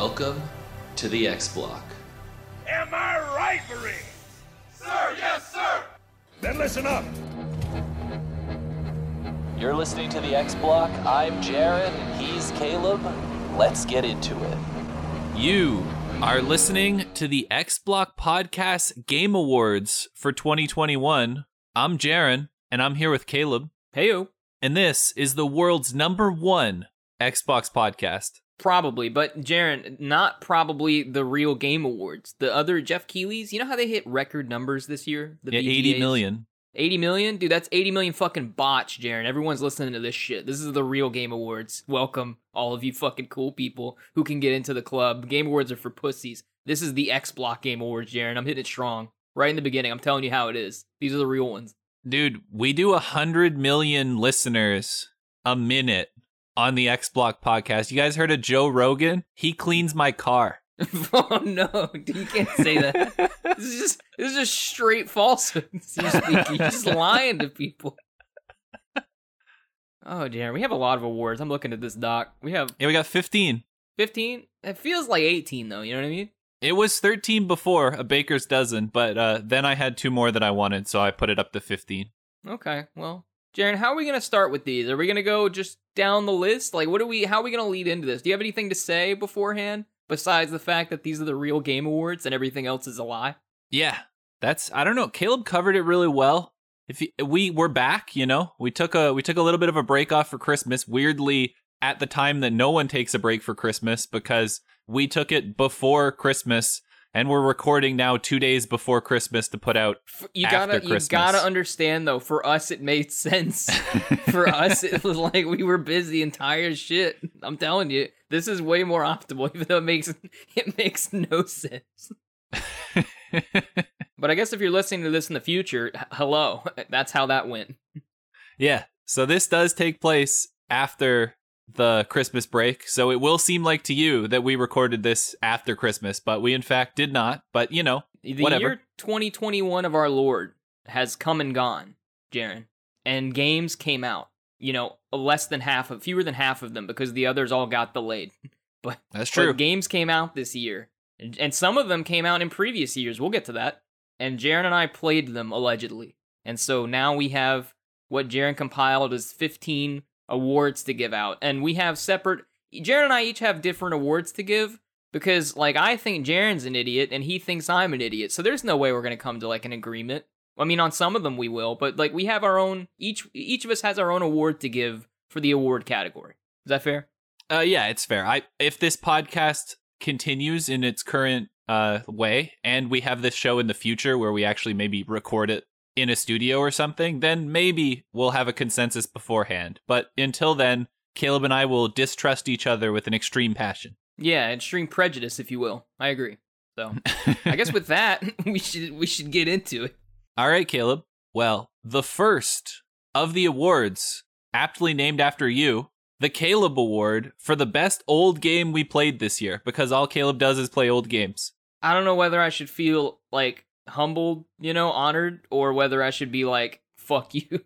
Welcome to the X Block. Am I right, Marine? Sir, yes, sir. Then listen up. You're listening to the X Block. I'm Jared, and he's Caleb. Let's get into it. You are listening to the X Block Podcast Game Awards for 2021. I'm Jaren, and I'm here with Caleb. Heyo. And this is the world's number one Xbox podcast. Probably, but Jaren, not probably the real Game Awards. The other Geoff Keighley's, you know how they hit record numbers this year? The Yeah, 80 VGAs? million. 80 million? Dude, that's 80 million fucking bots, Jaren. Everyone's listening to this shit. This is the real Game Awards. Welcome, all of you fucking cool people who can get into the club. Game Awards are for pussies. This is the X Block Game Awards, Jaren. I'm hitting it strong. Right in the beginning. I'm telling you how it is. These are the real ones. Dude, we do a hundred million listeners a minute on the X Block podcast. You guys heard of Joe Rogan? He cleans my car. oh no, dude, you can't say that. this is just this is just straight falsehoods. You're. You're just lying to people. Oh dear, we have a lot of awards. I'm looking at this doc. We have Yeah, we got 15. 15. It feels like 18 though. You know what I mean? It was 13 before, a baker's dozen, but uh, then I had two more that I wanted, so I put it up to 15. Okay, well, Jaren, how are we gonna start with these? Are we gonna go just down the list? Like, what are we? How are we gonna lead into this? Do you have anything to say beforehand besides the fact that these are the real game awards and everything else is a lie? Yeah, that's I don't know. Caleb covered it really well. If you, we were back, you know, we took a we took a little bit of a break off for Christmas. Weirdly, at the time that no one takes a break for Christmas because we took it before Christmas, and we're recording now two days before Christmas to put out. You gotta, you gotta understand though. For us, it made sense. for us, it was like we were busy and tired as shit. I'm telling you, this is way more optimal, even though it makes it makes no sense. But I guess if you're listening to this in the future, h- hello, that's how that went. yeah, so this does take place after the Christmas break, so it will seem like to you that we recorded this after Christmas, but we in fact did not. But you know, The Whatever. year 2021 of our Lord has come and gone, Jaren, and games came out. You know, less than half of, fewer than half of them, because the others all got delayed. But that's true. But games came out this year, and, and some of them came out in previous years. We'll get to that. And Jaren and I played them allegedly, and so now we have what Jaren compiled as 15 awards to give out, and we have separate. Jaren and I each have different awards to give because, like, I think Jaren's an idiot, and he thinks I'm an idiot. So there's no way we're gonna come to like an agreement. I mean, on some of them we will, but like we have our own. Each each of us has our own award to give for the award category. Is that fair? Uh, yeah, it's fair. I if this podcast continues in its current uh way, and we have this show in the future where we actually maybe record it in a studio or something, then maybe we'll have a consensus beforehand. But until then, Caleb and I will distrust each other with an extreme passion. Yeah, extreme prejudice, if you will. I agree. So I guess with that, we should we should get into it. All right, Caleb. Well, the first of the awards, aptly named after you, the Caleb Award for the best old game we played this year, because all Caleb does is play old games. I don't know whether I should feel like humbled, you know, honored, or whether I should be like, fuck you.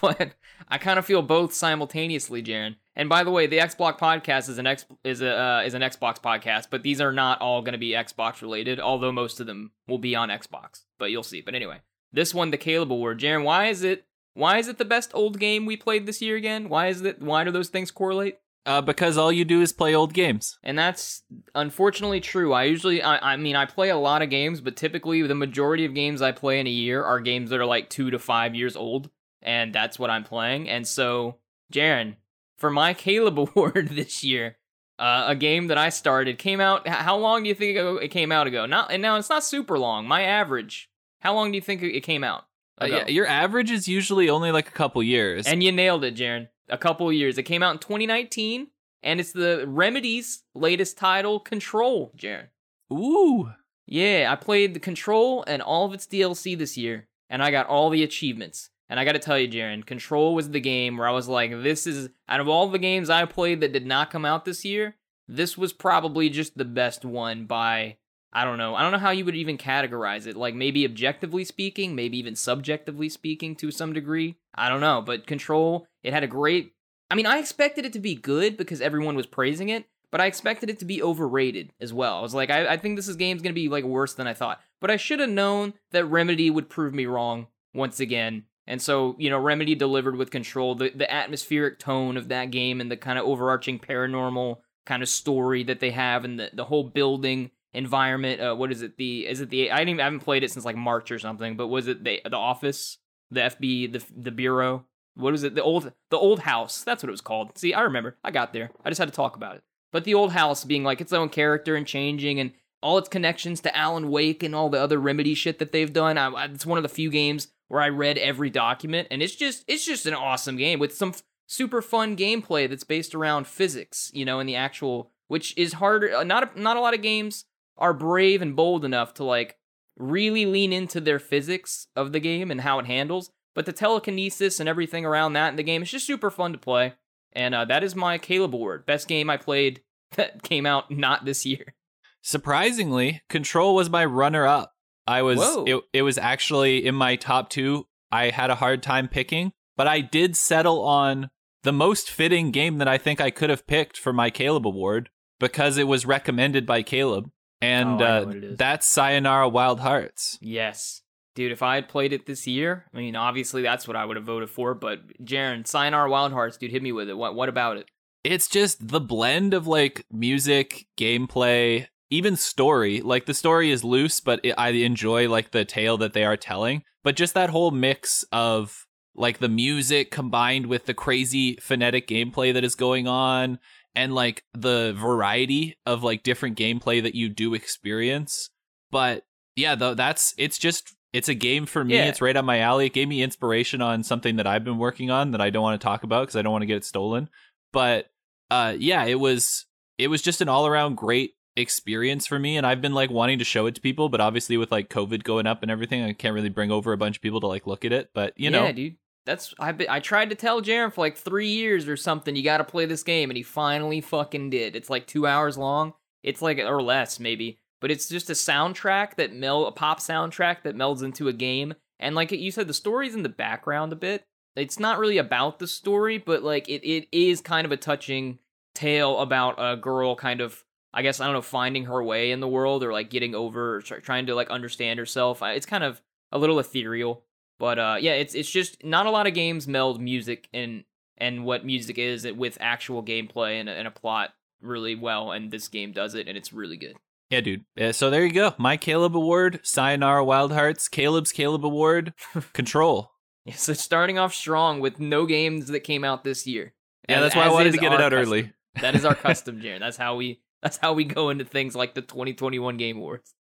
but I kind of feel both simultaneously, Jaren. And by the way, the Xbox podcast is an X is a uh, is an Xbox podcast, but these are not all going to be Xbox related. Although most of them will be on Xbox, but you'll see. But anyway, this one, the Caleb Award, Jaren. Why is it? Why is it the best old game we played this year again? Why is it? Why do those things correlate? Uh, because all you do is play old games. And that's unfortunately true. I usually, I, I mean, I play a lot of games, but typically the majority of games I play in a year are games that are like two to five years old, and that's what I'm playing. And so, Jaren, for my Caleb Award this year, uh, a game that I started came out. How long do you think it came out ago? Not, and now it's not super long. My average. How long do you think it came out? Uh, yeah, your average is usually only like a couple years. And you nailed it, Jaren. A couple of years. It came out in 2019, and it's the Remedy's latest title, Control, Jaren. Ooh, Yeah, I played the Control and all of its DLC this year, and I got all the achievements. And I got to tell you, Jaren, Control was the game where I was like, this is out of all the games I played that did not come out this year, this was probably just the best one by I don't know. I don't know how you would even categorize it. Like maybe objectively speaking, maybe even subjectively speaking to some degree. I don't know, but Control, it had a great I mean, I expected it to be good because everyone was praising it, but I expected it to be overrated as well. I was like, I, I think this is game's gonna be like worse than I thought. But I should have known that Remedy would prove me wrong once again. And so, you know, Remedy delivered with control. The the atmospheric tone of that game and the kind of overarching paranormal kind of story that they have and the, the whole building environment. Uh, what is it? The is it the I didn't I haven't played it since like March or something, but was it the the office, the FB, the the bureau? What is it? The old the old house. That's what it was called. See, I remember. I got there. I just had to talk about it. But the old house being like its own character and changing and all its connections to Alan Wake and all the other Remedy shit that they've done. I, it's one of the few games where I read every document, and it's just it's just an awesome game with some f- super fun gameplay that's based around physics, you know, in the actual, which is harder. uh, Not a, not a lot of games are brave and bold enough to like really lean into their physics of the game and how it handles. But the telekinesis and everything around that in the game is just super fun to play. And uh, that is my Caleb Award. Best game I played that came out not this year. Surprisingly, Control was my runner up. I was it, it was actually in my top 2. I had a hard time picking, but I did settle on the most fitting game that I think I could have picked for my Caleb award because it was recommended by Caleb. And Oh, uh, what it is. that's Sayonara Wild Hearts. Yes. Dude, if I had played it this year, I mean, obviously that's what I would have voted for. But Jaren, Sayonara Wild Hearts, dude, hit me with it. What what about it? it's just the blend of like music, gameplay, even story. Like the story is loose, but it, I enjoy like the tale that they are telling. But just that whole mix of like the music combined with the crazy phonetic gameplay that is going on and like the variety of like different gameplay that you do experience. But yeah, though that's it's just it's a game for me. Yeah. It's right on my alley. It gave me inspiration on something that I've been working on that I don't want to talk about because I don't want to get it stolen. But uh yeah, it was it was just an all around great experience for me and I've been like wanting to show it to people, but obviously with like COVID going up and everything, I can't really bring over a bunch of people to like look at it. But you know, yeah, dude. That's I I tried to tell Jaren for like three years or something. You got to play this game, and he finally fucking did. It's like two hours long. It's like or less maybe, but it's just a soundtrack that mel a pop soundtrack that melds into a game. And like you said, the story's in the background a bit. It's not really about the story, but like it, it is kind of a touching tale about a girl kind of I guess I don't know finding her way in the world or like getting over or trying to like understand herself. It's kind of a little ethereal. But uh, yeah, it's it's just not a lot of games meld music and and what music is with actual gameplay and a, and a plot really well, and this game does it, and it's really good. Yeah, dude. Yeah, so there you go. My Caleb Award, Sayonara Wild Hearts, Caleb's Caleb Award, Control. Yeah, so starting off strong with no games that came out this year. Yeah, As- that's why I wanted to get it out custom. early. That is our custom, Jaren. That's how we that's how we go into things like the 2021 Game Awards.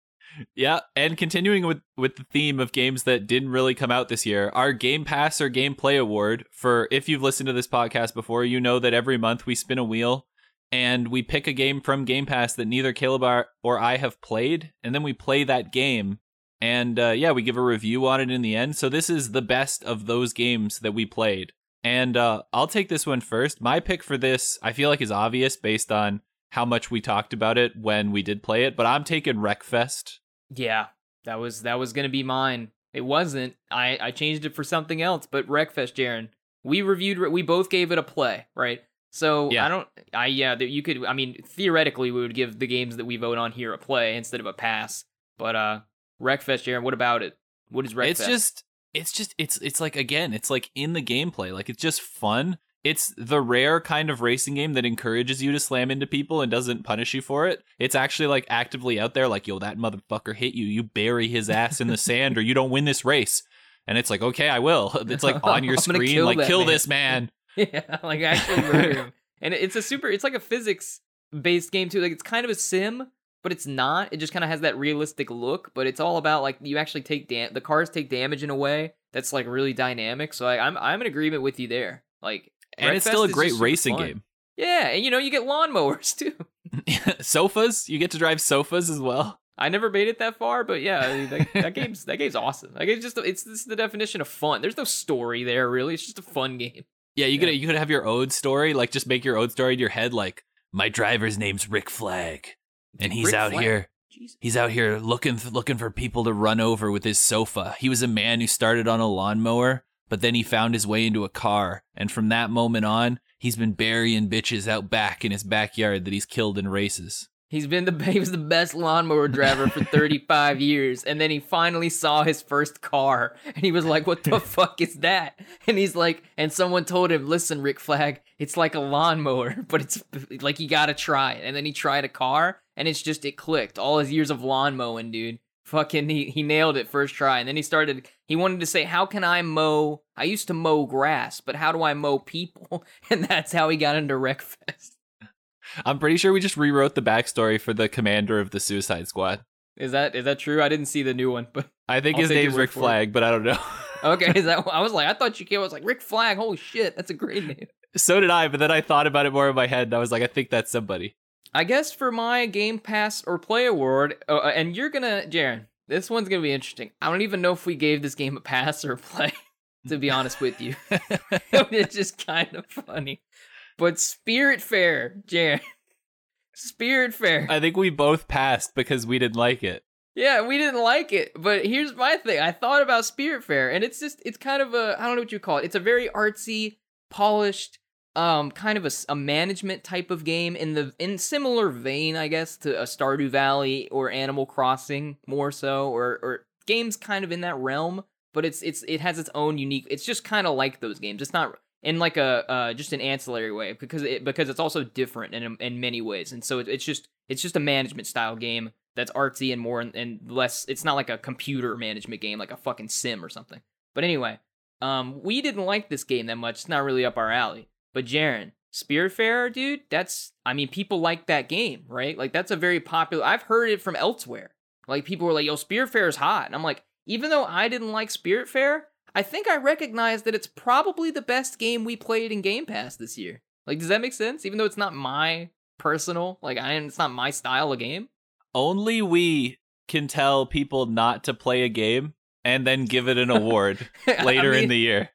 Yeah, and continuing with with the theme of games that didn't really come out this year, our Game Pass or Gameplay Award for if you've listened to this podcast before, you know that every month we spin a wheel and we pick a game from Game Pass that neither Caleb or- I have played, and then we play that game. And uh, yeah, we give a review on it in the end. So this is the best of those games that we played. And uh, I'll take this one first. My pick for this, I feel like, is obvious based on how much we talked about it when we did play it. But I'm taking Wreckfest. Yeah, that was that was gonna be mine. It wasn't. I I changed it for something else. But Wreckfest, Jaren, we reviewed. We both gave it a play, right? So Yeah. I don't. I yeah. You could. I mean, theoretically, we would give the games that we vote on here a play instead of a pass. But uh, Wreckfest, Jaren, what about it? What is Wreckfest? It's just it's just it's it's like again, it's like in the gameplay. Like it's just fun. It's the rare kind of racing game that encourages you to slam into people and doesn't punish you for it. It's actually like actively out there like, yo, that motherfucker hit you. You bury his ass in the sand or you don't win this race. And it's like, okay, I will. It's like on your screen, kill like kill man. this man. yeah, like actually murder him. And it's a super. It's like a physics based game too. Like it's kind of a sim, but it's not. It just kind of has that realistic look. But it's all about like you actually take dam. The cars take damage in a way that's like really dynamic. So like, I'm I'm in agreement with you there. Like, And it's still a great racing fun. game. Yeah, and you know you get lawnmowers too. sofas, you get to drive sofas as well. I never made it that far, but yeah, I mean, that, that game's that game's awesome. Like it's just it's this is the definition of fun. There's no story there really. It's just a fun game. Yeah, you Yeah. could you could have your own story, like just make your own story in your head, like my driver's name's Rick Flag, and he's Rick out Flag. here. Jesus. He's out here looking looking for people to run over with his sofa. He was a man who started on a lawnmower, but then he found his way into a car, and from that moment on, he's been burying bitches out back in his backyard that he's killed in races. He's been the he was the best lawnmower driver for 35 years, and then he finally saw his first car, and he was like, "What the fuck is that?" And he's like, and someone told him, "Listen, Rick Flag, it's like a lawnmower, but it's like you gotta try it." And then he tried a car, and it's just it clicked. All his years of lawn mowing, dude, fucking he he nailed it first try, and then he started. He wanted to say, "How can I mow? I used to mow grass, but how do I mow people?" And that's how he got into Wreckfest. I'm pretty sure we just rewrote the backstory for the commander of the Suicide Squad. Is that is that true? I didn't see the new one, but I think I'll his name's Rick. Flag, but I don't know. okay, is that I was like I thought you came. I was like Rick Flag. Holy shit, that's a great name. so did I, but then I thought about it more in my head, and I was like, I think that's somebody. I guess for my Game Pass or Play Award, uh, and you're gonna, Jaren, this one's gonna be interesting. I don't even know if we gave this game a pass or a play. To be honest with you, it's just kind of funny. But Spiritfarer, Jaren, Spiritfarer. I think we both passed because we didn't like it. Yeah, we didn't like it, but here's my thing. I thought about Spiritfarer, and it's just it's kind of a I don't know what you call it. It's a very artsy, polished, um, kind of a, a, management type of game in the in similar vein, I guess, to a Stardew Valley or Animal Crossing more so, or or games kind of in that realm. But it's it's it has its own unique. It's just kind of like those games. It's not in like a uh, just an ancillary way because it because it's also different in in many ways, and so it, it's just it's just a management style game that's artsy and more and, and less. It's not like a computer management game like a fucking sim or something. But anyway, um, we didn't like this game that much. It's not really up our alley. But Jaren, Spiritfarer, dude, that's I mean, people like that game, right? Like that's a very popular. I've heard it from elsewhere. Like people were like, "Yo, Spiritfarer's hot," and I'm like, even though I didn't like Spiritfarer, I think I recognize that it's probably the best game we played in Game Pass this year. Like, does that make sense? Even though it's not my personal, like, I it's not my style of game. Only we can tell people not to play a game and then give it an award I later in the year.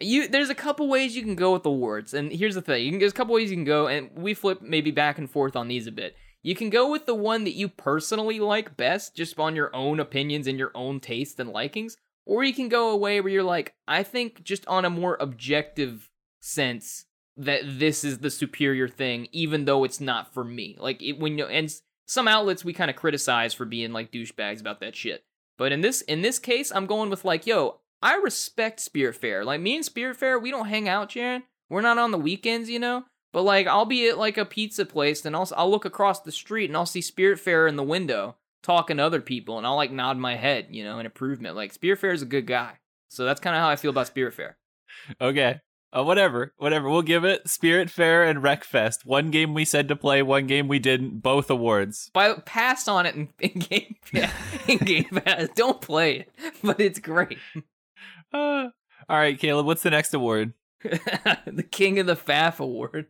You there's a couple ways you can go with awards, and here's the thing: you can, there's a couple ways you can go, and we flip maybe back and forth on these a bit. You can go with the one that you personally like best, just on your own opinions and your own tastes and likings, or you can go away where you're like, I think just on a more objective sense that this is the superior thing, even though it's not for me. Like it, when you and some outlets we kind of criticize for being like douchebags about that shit. But in this in this case, I'm going with like, yo, I respect Spiritfarer. Like me and Spiritfarer, we don't hang out, Jaren. We're not on the weekends, you know. But like, I'll be at like a pizza place, and I'll I'll look across the street, and I'll see Spiritfarer in the window talking to other people, and I'll like nod my head, you know, in improvement. Like Spiritfarer is a good guy, so that's kind of how I feel about Spiritfarer. Okay. Uh, whatever, whatever. We'll give it Spiritfarer and Wreckfest. One game we said to play, one game we didn't. Both awards. But passed on it in, in game, yeah, in game pass. Don't play it, but it's great. All right, Caleb. What's the next award? the King of the Faff Award,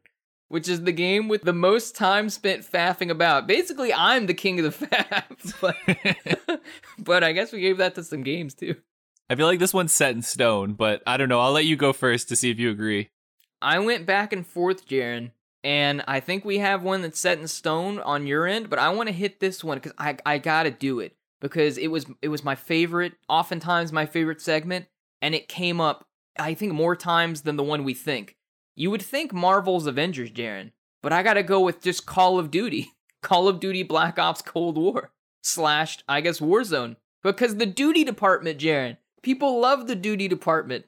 which is the game with the most time spent faffing about. Basically, I'm the king of the faff, but, but I guess we gave that to some games too. I feel like this one's set in stone, but I don't know. I'll let you go first to see if you agree. I went back and forth, Jaren, and I think we have one that's set in stone on your end, but I want to hit this one because I I gotta do it because it was it was my favorite, oftentimes my favorite segment, and it came up I think more times than the one we think. You would think Marvel's Avengers, Jaren, but I gotta go with just Call of Duty, Call of Duty Black Ops Cold War slashed I guess Warzone because the duty department, Jaren. People love the duty department.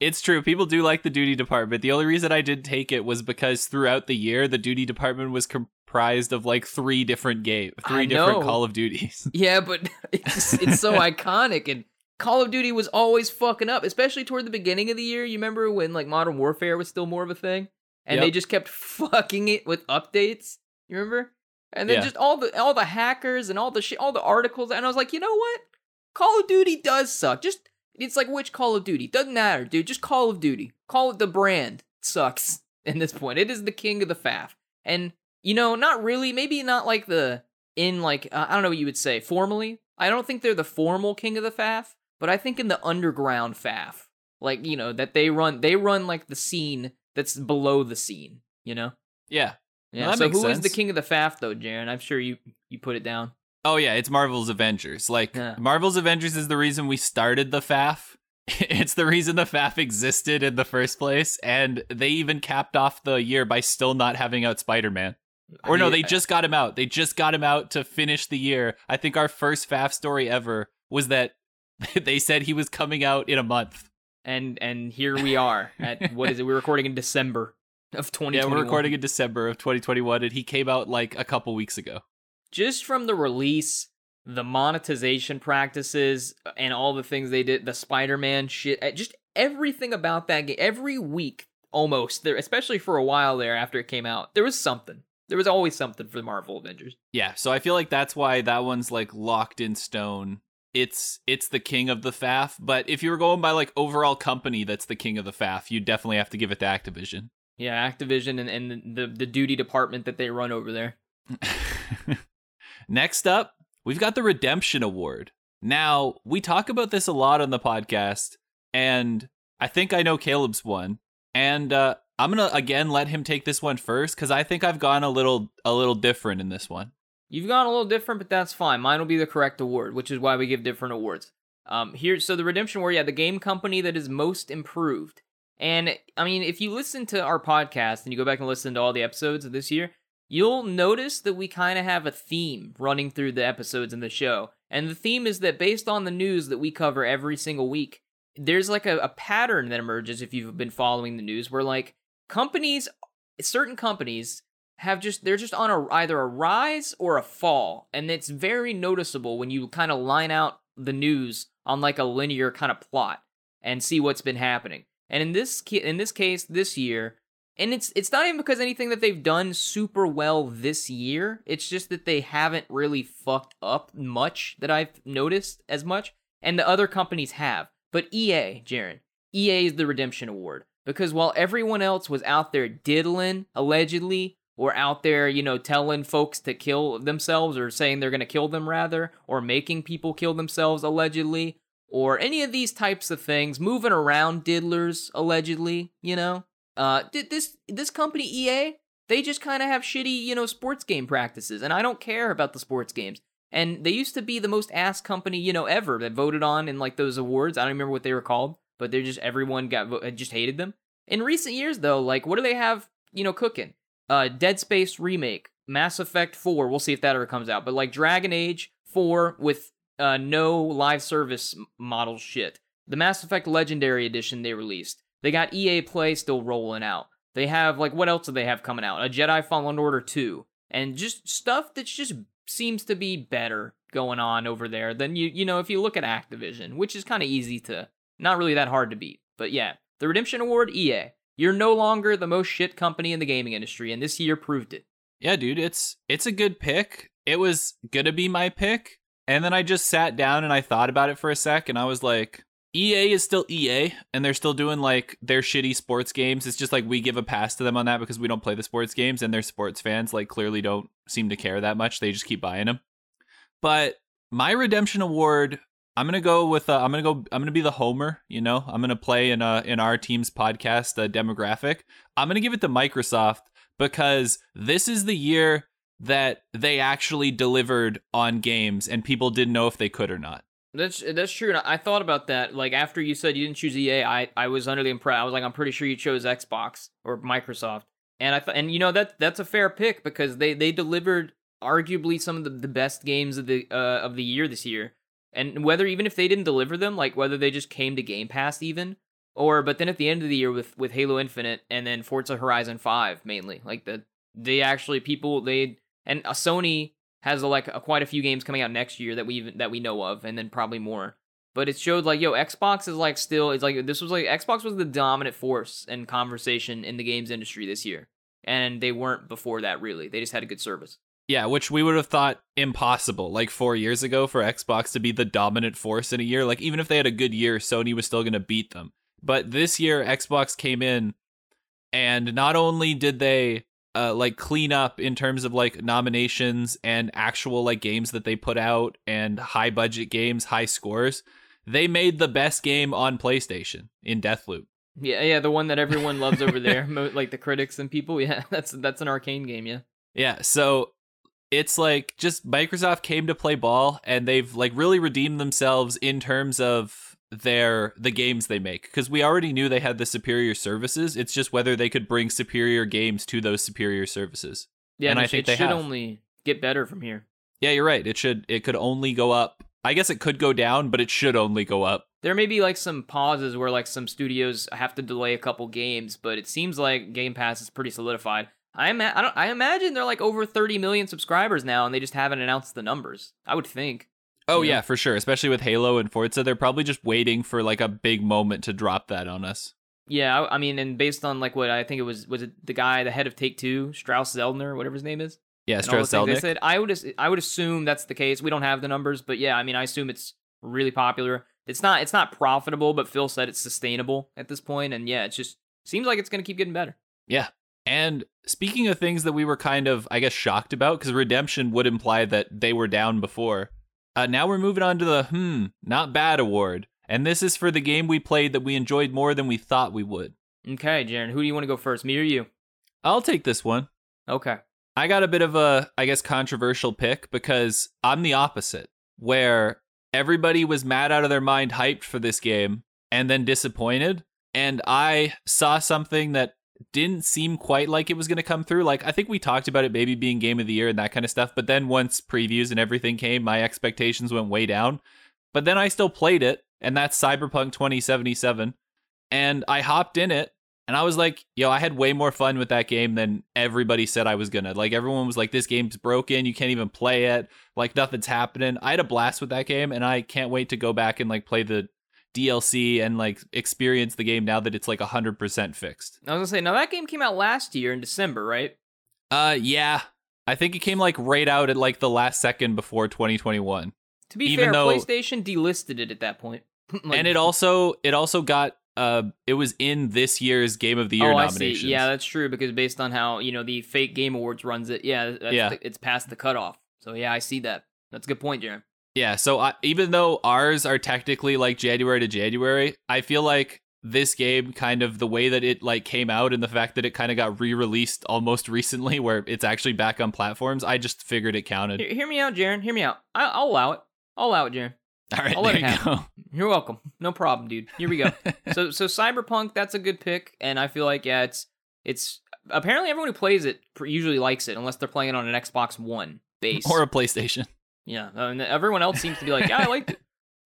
It's true. People do like the duty department. The only reason I did take it was because throughout the year, the duty department was comprised of like three different game, three different. Call of Duties. Yeah, but it's it's so iconic and Call of Duty was always fucking up, especially toward the beginning of the year. You remember when like Modern Warfare was still more of a thing, and they just kept fucking it with updates. You remember? And then Yeah. just all the all the hackers and all the shit, all the articles, and I was like, you know what? Call of Duty does suck. Just it's like which Call of Duty doesn't matter, dude. Just Call of Duty. Call it the brand sucks in this point. It is the king of the faff, and you know, not really. Maybe not like the in like uh, I don't know what you would say formally. I don't think they're the formal king of the faff, but I think in the underground faff, like you know that they run they run like the scene that's below the scene. You know. Yeah. Yeah. that so who is the king of the faff though, Jaren? I'm sure you you put it down. Oh yeah, it's Marvel's Avengers. Like Yeah. Marvel's Avengers is the reason we started the FAF It's the reason the FAF existed in the first place, and they even capped off the year by still not having out Spider Man. Or no, they just got him out. They just got him out to finish the year. I think our first FAF story ever was that they said he was coming out in a month. and and here we are at what is it? We're recording in December of 2021. Yeah, we're recording in December of 2021, and he came out like a couple weeks ago. just from the release, the monetization practices, and all the things they did, the Spider-Man shit, uh, just everything about that game. Every week, almost there, especially for a while there after it came out, there was something. There was always something for the Marvel Avengers. Yeah, so I feel like that's why that one's like locked in stone. It's it's the king of the FAF, but if you were going by like overall company that's the king of the FAF, you definitely have to give it to Activision. Yeah, Activision and, and the, the the duty department that they run over there. Next up, we've got the Redemption Award. Now, we talk about this a lot on the podcast, and I think I know Caleb's one. And uh, I'm gonna again let him take this one first because I think I've gone a little a little different in this one. You've gone a little different, but that's fine. Mine will be the correct award, which is why we give different awards. Um, here, so the Redemption Award, yeah, the game company that is most improved. And I mean, if you listen to our podcast and you go back and listen to all the episodes of this year, you'll notice that we kind of have a theme running through the episodes in the show. And the theme is that based on the news that we cover every single week, there's like a, a pattern that emerges if you've been following the news where like companies, certain companies have just they're just on a either a rise or a fall. And it's very noticeable when you kind of line out the news on like a linear kind of plot and see what's been happening. And in this in this case this year and it's it's not even because anything that they've done super well this year it's just that they haven't really fucked up much that i've noticed as much and the other companies have. But ea Jaren, ea is the redemption award because while everyone else was out there diddling allegedly or out there, you know, telling folks to kill themselves or saying they're going to kill them rather, or making people kill themselves allegedly, or any of these types of things, moving around diddlers allegedly, you know. Uh this this company EA, they just kind of have shitty, you know, sports game practices and I don't care about the sports games. And they used to be the most ass company, you know, ever that voted on in like those awards. I don't remember what they were called, but they're just everyone got just hated them. In recent years though, like what do they have, you know, cooking? Uh, Dead Space remake, Mass Effect 4. We'll see if that ever comes out. But like Dragon Age 4 with uh, no live service model shit. The Mass Effect Legendary Edition they released. They got EA Play still rolling out. They have like what else do they have coming out? A Jedi Fallen Order 2. And just stuff that's just seems to be better going on over there than you you know if you look at Activision, which is kind of easy to not really that hard to beat. But yeah, the Redemption Award EA. You're no longer the most shit company in the gaming industry, and this year proved it. Yeah, dude, it's it's a good pick. It was gonna be my pick, and then I just sat down and I thought about it for a sec, and I was like, EA is still EA, and they're still doing like their shitty sports games. It's just like we give a pass to them on that because we don't play the sports games, and their sports fans like clearly don't seem to care that much. They just keep buying them. But my redemption award, I'm gonna go with. Uh, I'm gonna go. I'm gonna be the homer. You know, I'm gonna play in uh in our team's podcast uh, demographic. I'm gonna give it to Microsoft because this is the year that they actually delivered on games, and people didn't know if they could or not. That's that's true. And I thought about that. Like after you said you didn't choose EA, I I was under the impression I was like I'm pretty sure you chose Xbox or Microsoft. And I thought and you know that that's a fair pick because they they delivered arguably some of the, the best games of the uh, of the year this year. And whether even if they didn't deliver them, like whether they just came to Game Pass even, or but then at the end of the year with with Halo Infinite and then Forza Horizon Five mainly, like the they actually people they and uh, Sony has like a, quite a few games coming out next year that we even that we know of, and then probably more. But it showed like yo, Xbox is like still it's like this was like Xbox was the dominant force and conversation in the games industry this year, and they weren't before that really. They just had a good service. Yeah, which we would have thought impossible like four years ago for Xbox to be the dominant force in a year. Like, even if they had a good year, Sony was still going to beat them. But this year, Xbox came in, and not only did they uh, like clean up in terms of like nominations and actual like games that they put out and high budget games, high scores, they made the best game on PlayStation in Deathloop. Yeah, yeah, the one that everyone loves over there, like the critics and people. Yeah, that's that's an Arkane game. Yeah. Yeah, so it's like just Microsoft came to play ball and they've like really redeemed themselves in terms of their the games they make because we already knew they had the superior services. It's just whether they could bring superior games to those superior services. Yeah, And I think it they should have. only get better from here. Yeah, you're right. It should it could only go up. I guess it could go down, but it should only go up. There may be like some pauses where like some studios have to delay a couple games, but it seems like Game Pass is pretty solidified. I, ima- I, don't, I imagine they're like over 30 million subscribers now, and they just haven't announced the numbers. I would think. Oh Yeah. yeah, for sure. Especially with Halo and Forza, they're probably just waiting for like a big moment to drop that on us. Yeah, I, I mean, and based on like what I think it was, was it the guy, the head of Take Two, Strauss Zeldner, whatever his name is? Yeah, and all the Strauss things they said. I would I would assume that's the case. We don't have the numbers, but yeah, I mean, I assume it's really popular. It's not it's not profitable, but Phil said it's sustainable at this point, and yeah, it just seems like it's gonna keep getting better. And speaking of things that we were kind of, I guess, shocked about, because redemption would imply that they were down before. Uh, now we're moving on to the hmm, not bad award. And this is for the game we played that we enjoyed more than we thought we would. Okay, Jaren, who do you want to go first, me or you? I'll take this one. Okay. I got a bit of a, I guess, controversial pick because I'm the opposite, where everybody was mad out of their mind, hyped for this game, and then disappointed. And I saw something that didn't seem quite like it was going to come through. Like, I think we talked about it maybe being game of the year and that kind of stuff. But then once previews and everything came, my expectations went way down. But then I still played it, and that's Cyberpunk 2077. And I hopped in it, and I was like, yo, I had way more fun with that game than everybody said I was gonna. Like everyone was like, this game's broken, you can't even play it, like nothing's happening. I had a blast with that game, and I can't wait to go back and like play the DLC and like experience the game now that it's like hundred percent fixed. I was gonna say, now that game came out last year in December, right? Uh yeah. I think it came like right out at like the last second before 2021. To be Even fair, though- PlayStation delisted it at that point. Like- and it also it also got uh it was in this year's Game of the Year oh, I nominations. see. Yeah, that's true because based on how you know the fake Game Awards runs it, yeah, that's Yeah. the- it's past the cutoff. So yeah, I see that. That's a good point, Jaren. Yeah, so I, even though ours are technically like January to January, I feel like this game kind of the way that it like came out and the fact that it kind of got re-released almost recently where it's actually back on platforms, I just figured it counted. Hear, hear me out, Jaren. Hear me out. I, I'll allow it. I'll allow it, Jaren. All right, I'll let it you happen. go. You're welcome. No problem, dude. Here we go. so so Cyberpunk, that's a good pick, and I feel like yeah, it's it's apparently everyone who plays it usually likes it unless they're playing it on an Xbox One base. or a PlayStation. Yeah, uh, and everyone else seems to be like, yeah, I liked it.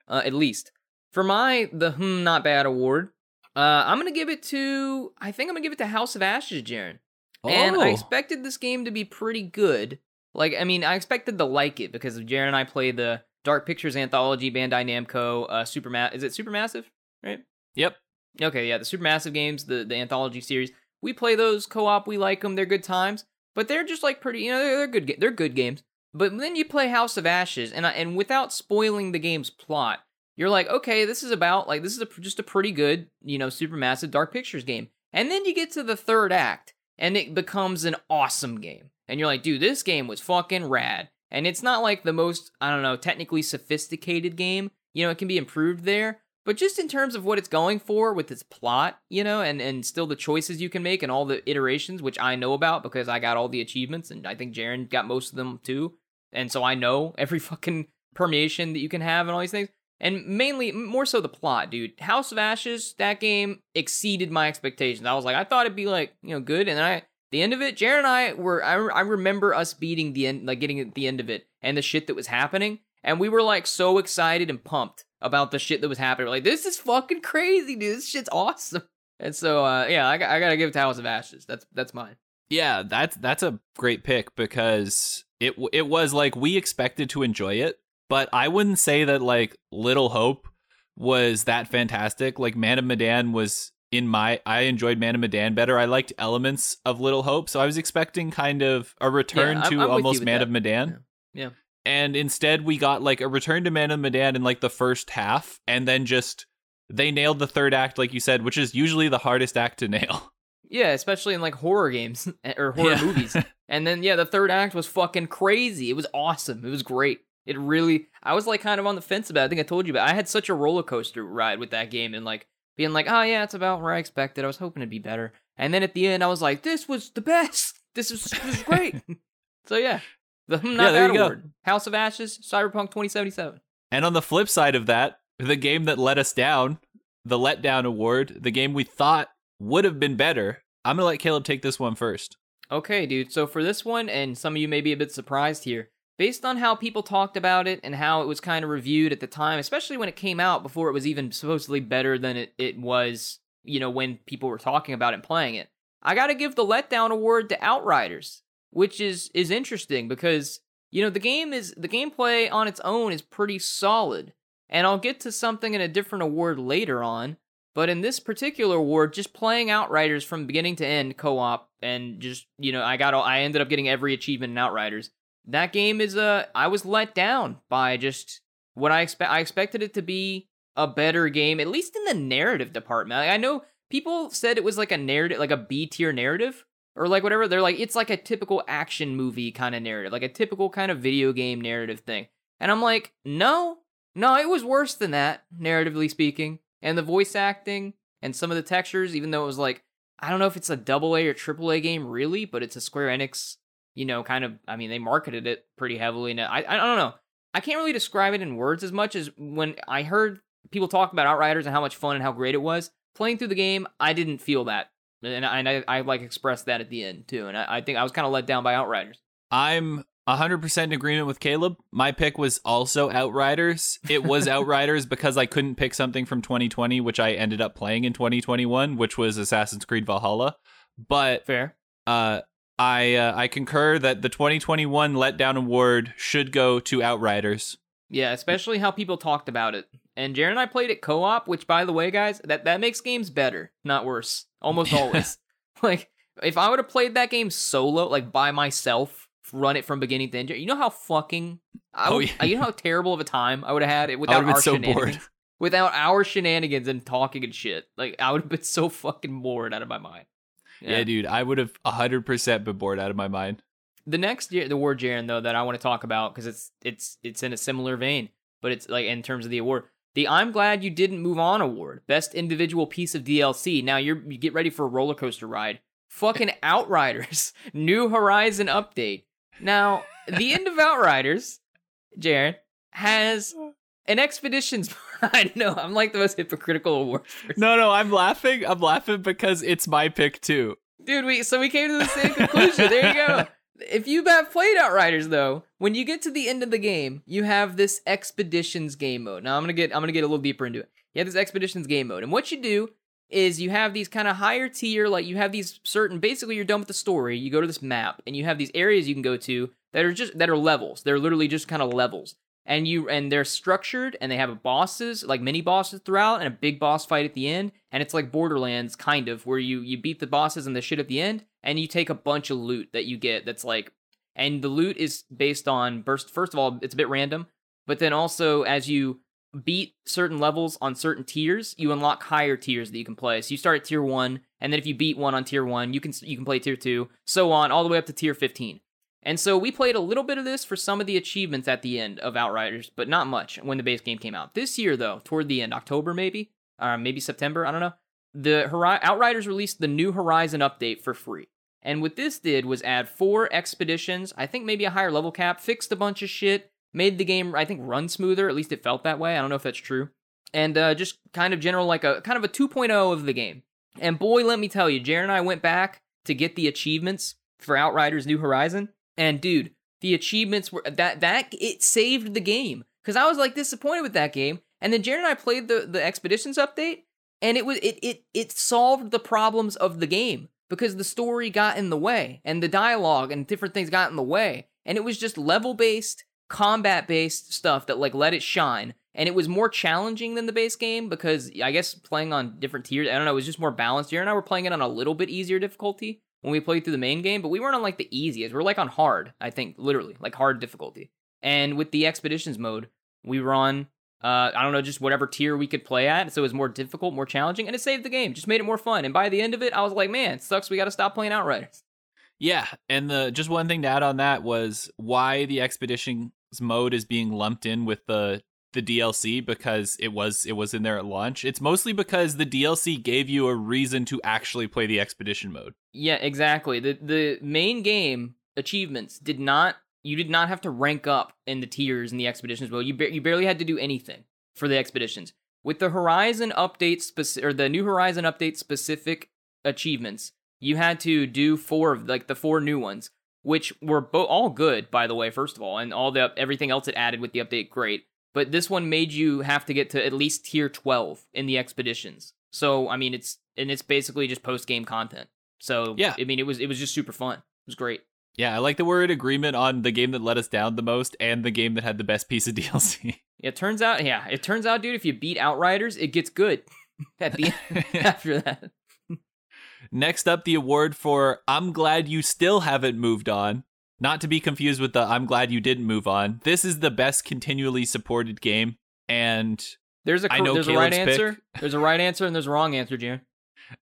Uh, at least for my the hmm not bad award, uh, I'm gonna give it to I think I'm gonna give it to House of Ashes, Jaren. And I Oh. expected this game to be pretty good. Like, I mean, I expected to like it because Jaren and I played the Dark Pictures anthology, Bandai Namco, uh, Superma- Is it Supermassive? Right? Yep. Okay, yeah, the Supermassive games, the the anthology series. We play those co-op. We like them. They're good times. But they're just like pretty. You know, they're, they're good. They're good games. But then you play House of Ashes, and I, and without spoiling the game's plot, you're like, okay, this is about like this is a, just a pretty good, you know, Supermassive Dark Pictures game. And then you get to the third act, and it becomes an awesome game. And you're like, dude, this game was fucking rad. And it's not like the most, I don't know, technically sophisticated game. You know, it can be improved there. But just in terms of what it's going for with its plot, you know, and, and still the choices you can make and all the iterations, which I know about because I got all the achievements and I think Jaren got most of them too. And so I know every fucking permeation that you can have and all these things. And mainly, more so the plot, dude. House of Ashes, that game exceeded my expectations. I was like, I thought it'd be like, you know, good. And then I, the end of it, Jared and I were, I, I remember us beating the end, like getting at the end of it and the shit that was happening. And we were like so excited and pumped about the shit that was happening. We're like, this is fucking crazy, dude. This shit's awesome. And so, uh, yeah, I, I gotta give it to House of Ashes. That's that's mine. Yeah, that's that's a great pick because it it was like we expected to enjoy it, but I wouldn't say that like Little Hope was that fantastic. Like Man of Medan was in my I enjoyed Man of Medan better. I liked elements of Little Hope, so I was expecting kind of a return I'm- to I'm you almost Man that. of Medan. Yeah. Yeah. And instead we got like a return to Man of Medan in like the first half and then just they nailed the third act like you said, which is usually the hardest act to nail. Yeah, especially in like horror games or horror Yeah. movies. And then yeah, the third act was fucking crazy. It was awesome. It was great. It really I was like kind of on the fence about it. I think I told you, but I had such a roller coaster ride with that game and like being like, oh yeah, it's about where I expected. I was hoping it'd be better. And then at the end I was like, this was the best. This was, this was great. so yeah. The hmm, not Yeah, there bad you go. House of Ashes, Cyberpunk 2077. And on the flip side of that, the game that let us down, the letdown award, the game we thought would have been better. I'm gonna let Caleb take this one first. Okay, dude. So for this one, and some of you may be a bit surprised here, based on how people talked about it and how it was kind of reviewed at the time, especially when it came out before it was even supposedly better than it, it was, you know, when people were talking about it and playing it. I got to give the letdown award to Outriders, which is is interesting because you know the game is the gameplay on its own is pretty solid, and I'll get to something in a different award later on. But in this particular war, just playing Outriders from beginning to end co-op, and just you know, I got all, I ended up getting every achievement in Outriders. That game is a uh, I was let down by just what I expect. I expected it to be a better game, at least in the narrative department. I know people said it was like a narrative, like a B tier narrative, or like whatever. They're like, it's like a typical action movie kind of narrative, like a typical kind of video game narrative thing. And I'm like, no, no, it was worse than that, narratively speaking. And the voice acting and some of the textures, even though it was like, I don't know if it's a double A or triple A game really, but it's a Square Enix, you know, kind of. I mean, they marketed it pretty heavily. Now, I, I don't know. I can't really describe it in words as much as when I heard people talk about Outriders and how much fun and how great it was playing through the game, I didn't feel that, and I, and I, I like expressed that at the end too. And I, I think I was kind of let down by Outriders. I'm 100% in agreement with Caleb. My pick was also Outriders. It was Outriders because I couldn't pick something from 2020, which I ended up playing in 2021, which was Assassin's Creed Valhalla. But fair. Uh, I uh, I concur that the 2021 letdown award should go to Outriders. Yeah, especially how people talked about it. And Jared and I played it co-op, which by the way, guys, that that makes games better, not worse. Almost always. like if I would have played that game solo, like by myself, run it from beginning to end, you know how fucking I oh, would, oh, yeah. you know how terrible of a time I would have had it without our so shenanigans. Bored. Without our shenanigans and talking and shit. Like I would have been so fucking bored out of my mind. Yeah, yeah dude, I would have 100% been bored out of my mind. The next year, the award, Jaren, though, that I want to talk about because it's it's it's in a similar vein, but it's like in terms of the award. The I'm glad you didn't move on award, best individual piece of DLC. Now you're you get ready for a roller coaster ride. Fucking Outriders, New Horizon update. Now the end of Outriders, Jared has an expeditions. I know I'm like the most hypocritical award. Person. No, no, I'm laughing. I'm laughing because it's my pick too, dude. We so we came to the same conclusion. There you go. If you have played Outriders though, when you get to the end of the game, you have this expeditions game mode. Now I'm gonna get I'm gonna get a little deeper into it. You have this expeditions game mode, and what you do is you have these kind of higher tier, like you have these certain. Basically, you're done with the story. You go to this map, and you have these areas you can go to that are just that are levels. They're literally just kind of levels, and you and they're structured, and they have bosses like mini bosses throughout, and a big boss fight at the end. And it's like Borderlands, kind of, where you you beat the bosses and the shit at the end, and you take a bunch of loot that you get that's like and the loot is based on burst, first of all it's a bit random but then also as you beat certain levels on certain tiers you unlock higher tiers that you can play so you start at tier 1 and then if you beat one on tier 1 you can you can play tier 2 so on all the way up to tier 15 and so we played a little bit of this for some of the achievements at the end of Outriders, but not much when the base game came out. This year, though, toward the end, October maybe, or maybe September, I don't know. The Outriders released the New Horizon update for free. And what this did was add four expeditions, I think maybe a higher level cap, fixed a bunch of shit, made the game, I think, run smoother. At least it felt that way. I don't know if that's true. And uh, just kind of general, like a kind of a 2.0 of the game. And boy, let me tell you, Jared and I went back to get the achievements for Outriders New Horizon. And dude, the achievements were that that it saved the game. Cause I was like disappointed with that game. And then Jared and I played the, the expeditions update, and it was it it it solved the problems of the game because the story got in the way and the dialogue and different things got in the way. And it was just level based, combat based stuff that like let it shine. And it was more challenging than the base game because I guess playing on different tiers, I don't know, it was just more balanced. Jared and I were playing it on a little bit easier difficulty when we played through the main game, but we weren't on like the easiest. We are like on hard, I think, literally, like hard difficulty. And with the expeditions mode, we were on uh, I don't know, just whatever tier we could play at. So it was more difficult, more challenging, and it saved the game. Just made it more fun. And by the end of it, I was like, man, sucks. We got to stop playing Outriders. Yeah, and the just one thing to add on that was why the expeditions mode is being lumped in with the the DLC because it was it was in there at launch. It's mostly because the DLC gave you a reason to actually play the expedition mode. Yeah, exactly. The the main game achievements did not you did not have to rank up in the tiers in the expeditions mode. You ba- you barely had to do anything. for the expeditions. With the Horizon update speci- or the New Horizon update specific achievements, you had to do four of like the four new ones, which were bo- all good by the way. First of all, and all the everything else it added with the update, great. But this one made you have to get to at least tier twelve in the expeditions. So I mean, it's and it's basically just post game content. So Yeah. I mean, it was it was just super fun. It was great. Yeah, I like that we're in agreement on the game that let us down the most and the game that had the best piece of DLC. It turns out, yeah, it turns out, dude, if you beat Outriders, it gets good at the after that. Next up, the award for I'm glad you still haven't moved on. Not to be confused with the I'm glad you didn't move on. This is the best continually supported game, and There's a I know there's a right pick. answer. There's a right answer and there's a wrong answer, Jaren.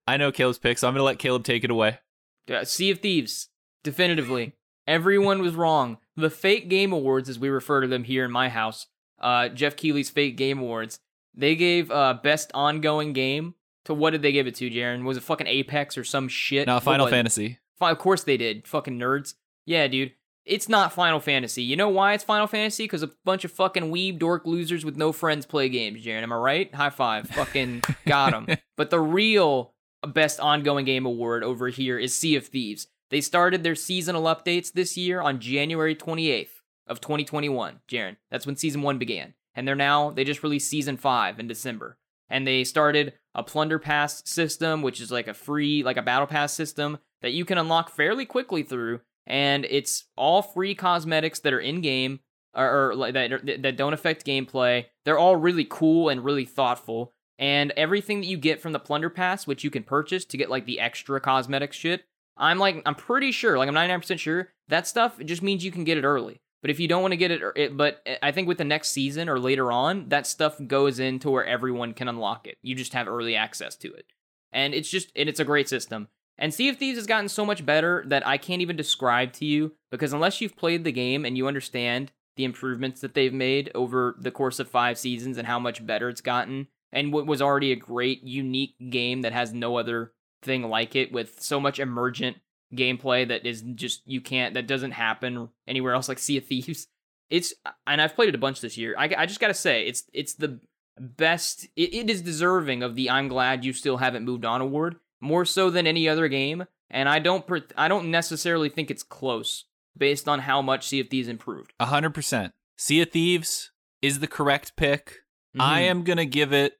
I know Caleb's pick, so I'm gonna let Caleb take it away. Yeah, Sea of Thieves, definitively. Everyone was wrong. The Fake Game Awards, as we refer to them here in my house, uh, Geoff Keighley's Fake Game Awards, they gave uh, Best Ongoing Game to what did they give it to, Jaren? Was it fucking Apex or some shit? What Final? Fantasy. Of course they did. Fucking nerds. Yeah, dude. It's not Final Fantasy. You know why it's Final Fantasy? Because a bunch of fucking weeb dork losers with no friends play games, Jaren. Am I right? High five. Fucking got him. But the real best ongoing game award over here is Sea of Thieves. They started their seasonal updates this year on January 28th of 2021, Jaren. That's when season 1 began. And they're now they just released season 5 in December. And they started a plunder pass system, which is like a free like a battle pass system that you can unlock fairly quickly through and it's all free cosmetics that are in game or, or that that don't affect gameplay. They're all really cool and really thoughtful. And everything that you get from the plunder pass, which you can purchase to get like the extra cosmetic shit, I'm like I'm pretty sure, like I'm 99% sure that stuff just means you can get it early. But if you don't want to get it, er, it, but eh, I think with the next season or later on, that stuff goes into where everyone can unlock it. You just have early access to it, and it's just and it's a great system. And Sea of Thieves has gotten so much better that I can't even describe to you because unless you've played the game and you understand the improvements that they've made over the course of five seasons and how much better it's gotten, and what was already a great, unique game that has no other thing like it with so much emergent gameplay that is just you can't that doesn't happen anywhere else like Sea of Thieves. It's and I've played it a bunch this year. I, I just gotta say it's it's the best. It, it is deserving of the I'm glad you still haven't moved on award more so than any other game. And I don't pre- I don't necessarily think it's close based on how much Sea of Thieves improved. 100%. Sea of Thieves is the correct pick. I Mhm. am to give it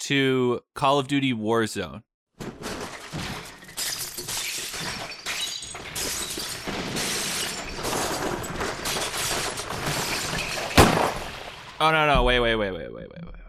to Call of Duty Warzone. Oh no no wait wait wait wait wait wait wait wait wait.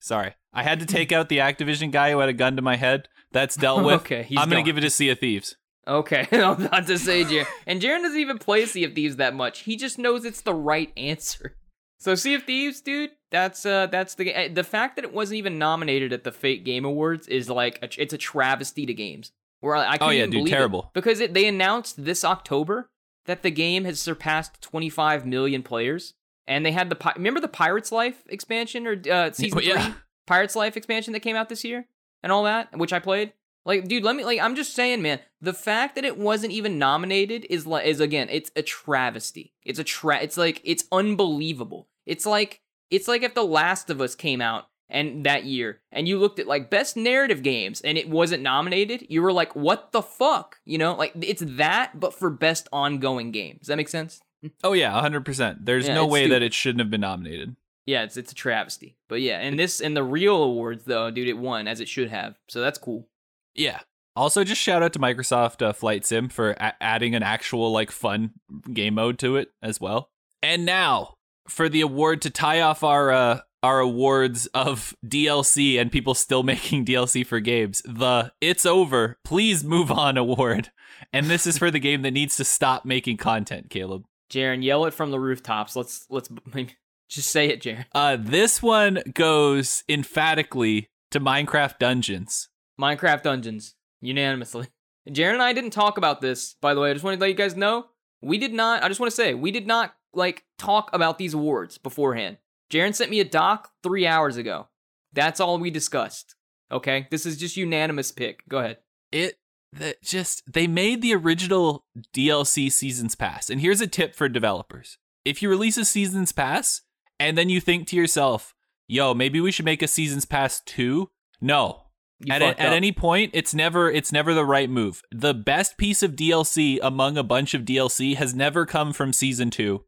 Sorry, I had to take out the Activision guy who had a gun to my head. That's dealt with. Okay, he's I'm gonna gone. give it to Sea of Thieves. Okay, I'm about to say Jaren. And Jaren doesn't even play Sea of Thieves that much. He just knows it's the right answer. So Sea of Thieves, dude, that's uh that's the eh, the fact that it wasn't even nominated at the Fate Game Awards is like a, it's a travesty to games. Where I, I can't Oh, yeah, even dude, believe it. because it, they announced this October that the game has surpassed 25 million players, and they had the pi- remember the Pirates Life expansion or uh, season Yeah. three Pirates Life expansion that came out this year and all that, which I played. Like, dude, let me like I'm just saying, man, the fact that it wasn't even nominated is like is again, it's a travesty. It's a tra it's like it's unbelievable. It's like it's like if The Last of Us came out and that year and you looked at like best narrative games and it wasn't nominated, you were like, what the fuck? You know, like it's that, but for best ongoing game. Does that make sense? Oh yeah, 100%. There's Yeah, no way stupid. that it shouldn't have been nominated. Yeah, it's it's a travesty. But yeah, and this and the real awards though, dude, it won as it should have. So that's cool. Yeah. Also, just shout out to Microsoft uh, Flight Sim for a- adding an actual like fun game mode to it as well. And now for the award to tie off our uh, our awards of DLC and people still making DLC for games, the "It's over, please move on" award. And this is for the game that needs to stop making content. Caleb. Jaren, yell it from the rooftops. Let's let's just say it, Jaren. Uh, this one goes emphatically to Minecraft Dungeons. Minecraft Dungeons, unanimously. Jaren and I didn't talk about this, by the way. I just wanted to let you guys know. We did not, I just want to say, we did not, like, talk about these awards beforehand. Jaren sent me a doc three hours ago. That's all we discussed. Okay? This is just unanimous pick. Go ahead. it that just they made the original DLC seasons pass. And here's a tip for developers. If you release a seasons pass and then you think to yourself, yo, maybe we should make a seasons pass 2. No. You At, fucked at any point, it's never it's never the right move. The best piece of DLC among a bunch of DLC has never come from season 2.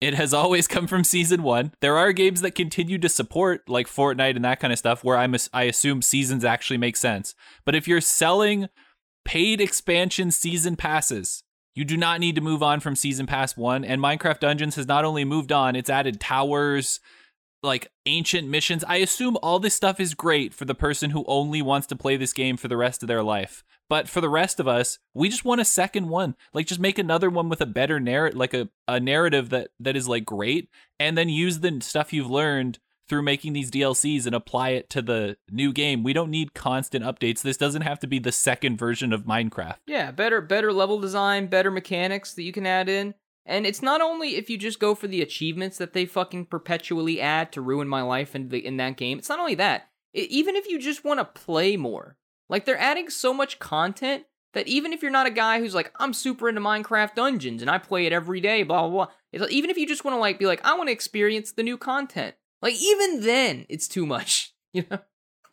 It has always come from season 1. There are games that continue to support like Fortnite and that kind of stuff where I'm, I assume seasons actually make sense. But if you're selling paid expansion season passes, you do not need to move on from season pass 1 and Minecraft Dungeons has not only moved on, it's added towers, like ancient missions. I assume all this stuff is great for the person who only wants to play this game for the rest of their life. But for the rest of us, we just want a second one. Like just make another one with a better narrative, like a, a narrative that that is like great, and then use the stuff you've learned through making these DLCs and apply it to the new game. We don't need constant updates. This doesn't have to be the second version of Minecraft. Yeah, better better level design, better mechanics that you can add in. And it's not only if you just go for the achievements that they fucking perpetually add to ruin my life in the in that game. It's not only that. I- even if you just want to play more. Like they're adding so much content that even if you're not a guy who's like I'm super into Minecraft Dungeons and I play it every day, blah blah blah. It's even if you just want to like be like I want to experience the new content. Like even then, it's too much. You know.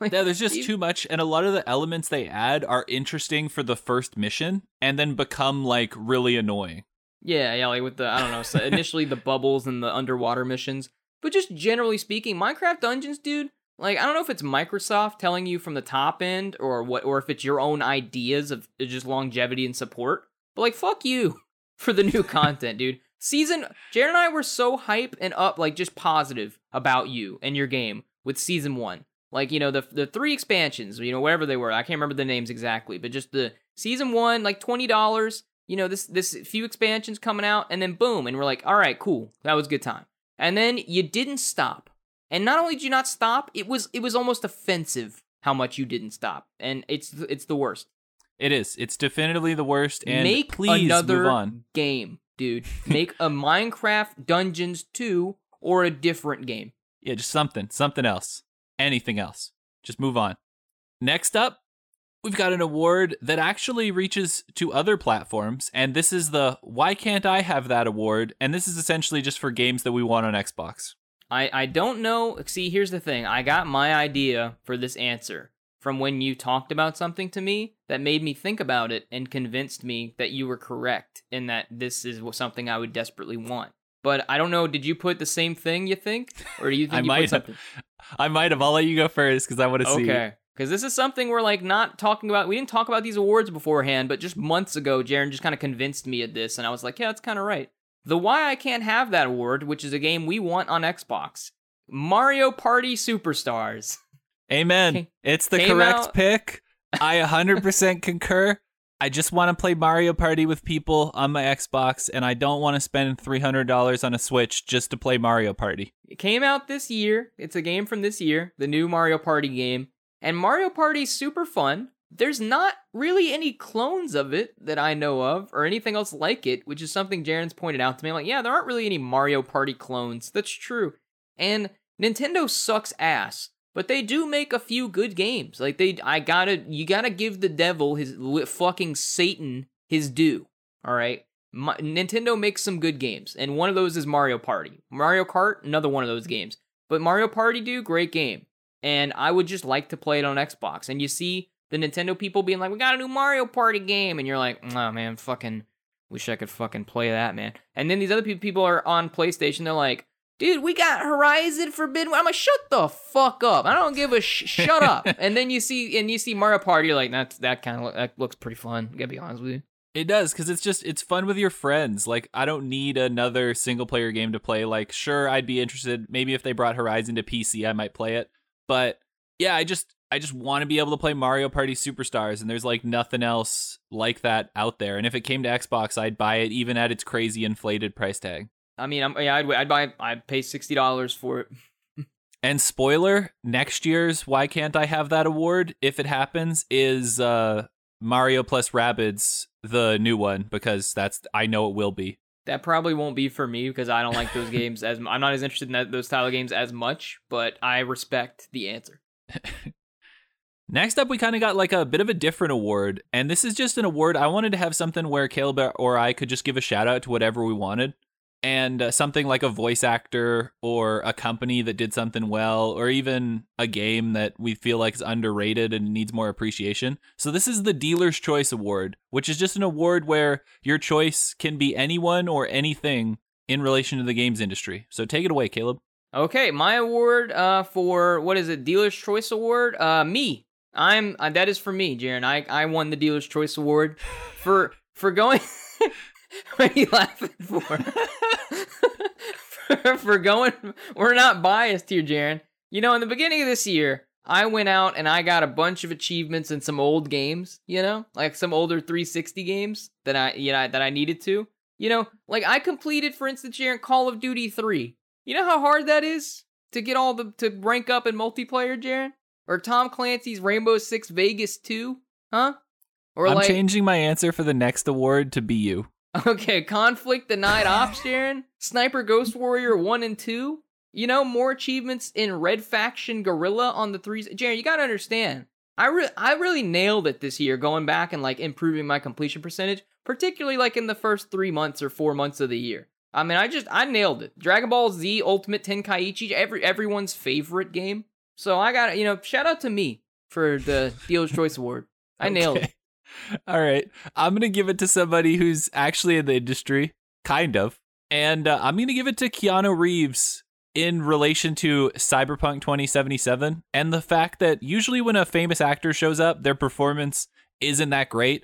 Like, Yeah, there's just even- too much, and a lot of the elements they add are interesting for the first mission, and then become like really annoying. Yeah, yeah, like with the I don't know, so initially the bubbles and the underwater missions, but just generally speaking, Minecraft Dungeons, dude. Like I don't know if it's Microsoft telling you from the top end or what, or if it's your own ideas of just longevity and support. But like, fuck you for the new content, dude. Season Jaren and I were so hype and up, like just positive about you and your game with season one. Like you know the the three expansions, you know wherever they were, I can't remember the names exactly, but just the season one, like twenty dollars. You know this this few expansions coming out, and then boom, and we're like, all right, cool, that was a good time. And then you didn't stop, and not only did you not stop, it was it was almost offensive how much you didn't stop, and it's it's the worst. It is. It's definitively the worst. And Make please another move on. game, dude. Make a Minecraft Dungeons 2 or a different game. Yeah, just something, something else, anything else. Just move on. Next up, we've got an award that actually reaches to other platforms, and this is the Why Can't I Have That Award? And this is essentially just for games that we want on Xbox. I, I don't know. See, here's the thing. I got my idea for this answer from when you talked about something to me that made me think about it and convinced me that you were correct and that this is something I would desperately want. But I don't know. Did you put the same thing? You think, or do you think I you might put have. something? I might have. I'll let you go first because I want to see. Okay. Because this is something we're like not talking about. We didn't talk about these awards beforehand, but just months ago, Jaren just kind of convinced me of this, and I was like, yeah, that's kind of right. The Why I Can't Have That Award, which is a game we want on Xbox Mario Party Superstars. Amen. Came- it's the came correct out- pick. I 100% concur. I just want to play Mario Party with people on my Xbox, and I don't want to spend $300 on a Switch just to play Mario Party. It came out this year. It's a game from this year, the new Mario Party game. And Mario Party's super fun. There's not really any clones of it that I know of, or anything else like it, which is something Jaren's pointed out to me. I'm like, yeah, there aren't really any Mario Party clones. That's true. And Nintendo sucks ass, but they do make a few good games. Like they, I gotta, you gotta give the devil his fucking Satan his due. All right. My, Nintendo makes some good games, and one of those is Mario Party. Mario Kart, another one of those games. But Mario Party, do great game. And I would just like to play it on Xbox. And you see the Nintendo people being like, we got a new Mario Party game. And you're like, oh man, fucking, wish I could fucking play that, man. And then these other people are on PlayStation, they're like, dude, we got Horizon Forbidden. I'm like, shut the fuck up. I don't give a sh- shut up. and then you see, and you see Mario Party, you're like, that's, that kind of, that looks pretty fun. Gotta be honest with you. It does because it's just it's fun with your friends. Like I don't need another single player game to play. Like sure, I'd be interested. Maybe if they brought Horizon to PC, I might play it. But yeah, I just I just want to be able to play Mario Party Superstars, and there's like nothing else like that out there. And if it came to Xbox, I'd buy it even at its crazy inflated price tag. I mean, I'm, yeah, I'd, I'd buy, I'd pay sixty dollars for it. And spoiler, next year's Why Can't I Have That Award, if it happens, is uh Mario plus Rabbids, the new one, because that's I know it will be. That probably won't be for me because I don't like those games as I'm not as interested in that, those style of games as much. But I respect the answer. Next up, we kind of got like a bit of a different award, and this is just an award. I wanted to have something where Caleb or I could just give a shout out to whatever we wanted. And uh, something like a voice actor or a company that did something well or even a game that we feel like is underrated and needs more appreciation. So this is the Dealer's Choice Award, which is just an award where your choice can be anyone or anything in relation to the games industry. So take it away, Caleb. Okay, my award uh, for what is it? Dealer's Choice Award. Uh, me. I'm uh, that is for me, Jaren. I I won the Dealer's Choice Award for for going. what are you laughing for? for? For going, we're not biased here, Jaren. You know, in the beginning of this year, I went out and I got a bunch of achievements in some old games. You know, like some older 360 games that I, you know, that I needed to. You know, like I completed, for instance, Jaren, Call of Duty 3. You know how hard that is to get all the to rank up in multiplayer, Jaren? Or Tom Clancy's Rainbow Six Vegas 2? Huh? Or I'm like changing my answer for the next award to be you. Okay, Conflict Denied Ops, Jaren. Sniper Ghost Warrior 1 and 2. You know, more achievements in Red Faction Guerrilla on the threes. Jaren, you gotta understand. I, re- I really nailed it this year, going back and like improving my completion percentage, particularly like in the first three months or four months of the year. I mean, I just I nailed it. Dragon Ball Z Ultimate Tenkaichi, every everyone's favorite game. So I got you know, shout out to me for the Dealer's Choice Award. I nailed it. All right. I'm going to give it to somebody who's actually in the industry, kind of. And uh, I'm going to give it to Keanu Reeves in relation to Cyberpunk 2077 and the fact that usually when a famous actor shows up, their performance isn't that great.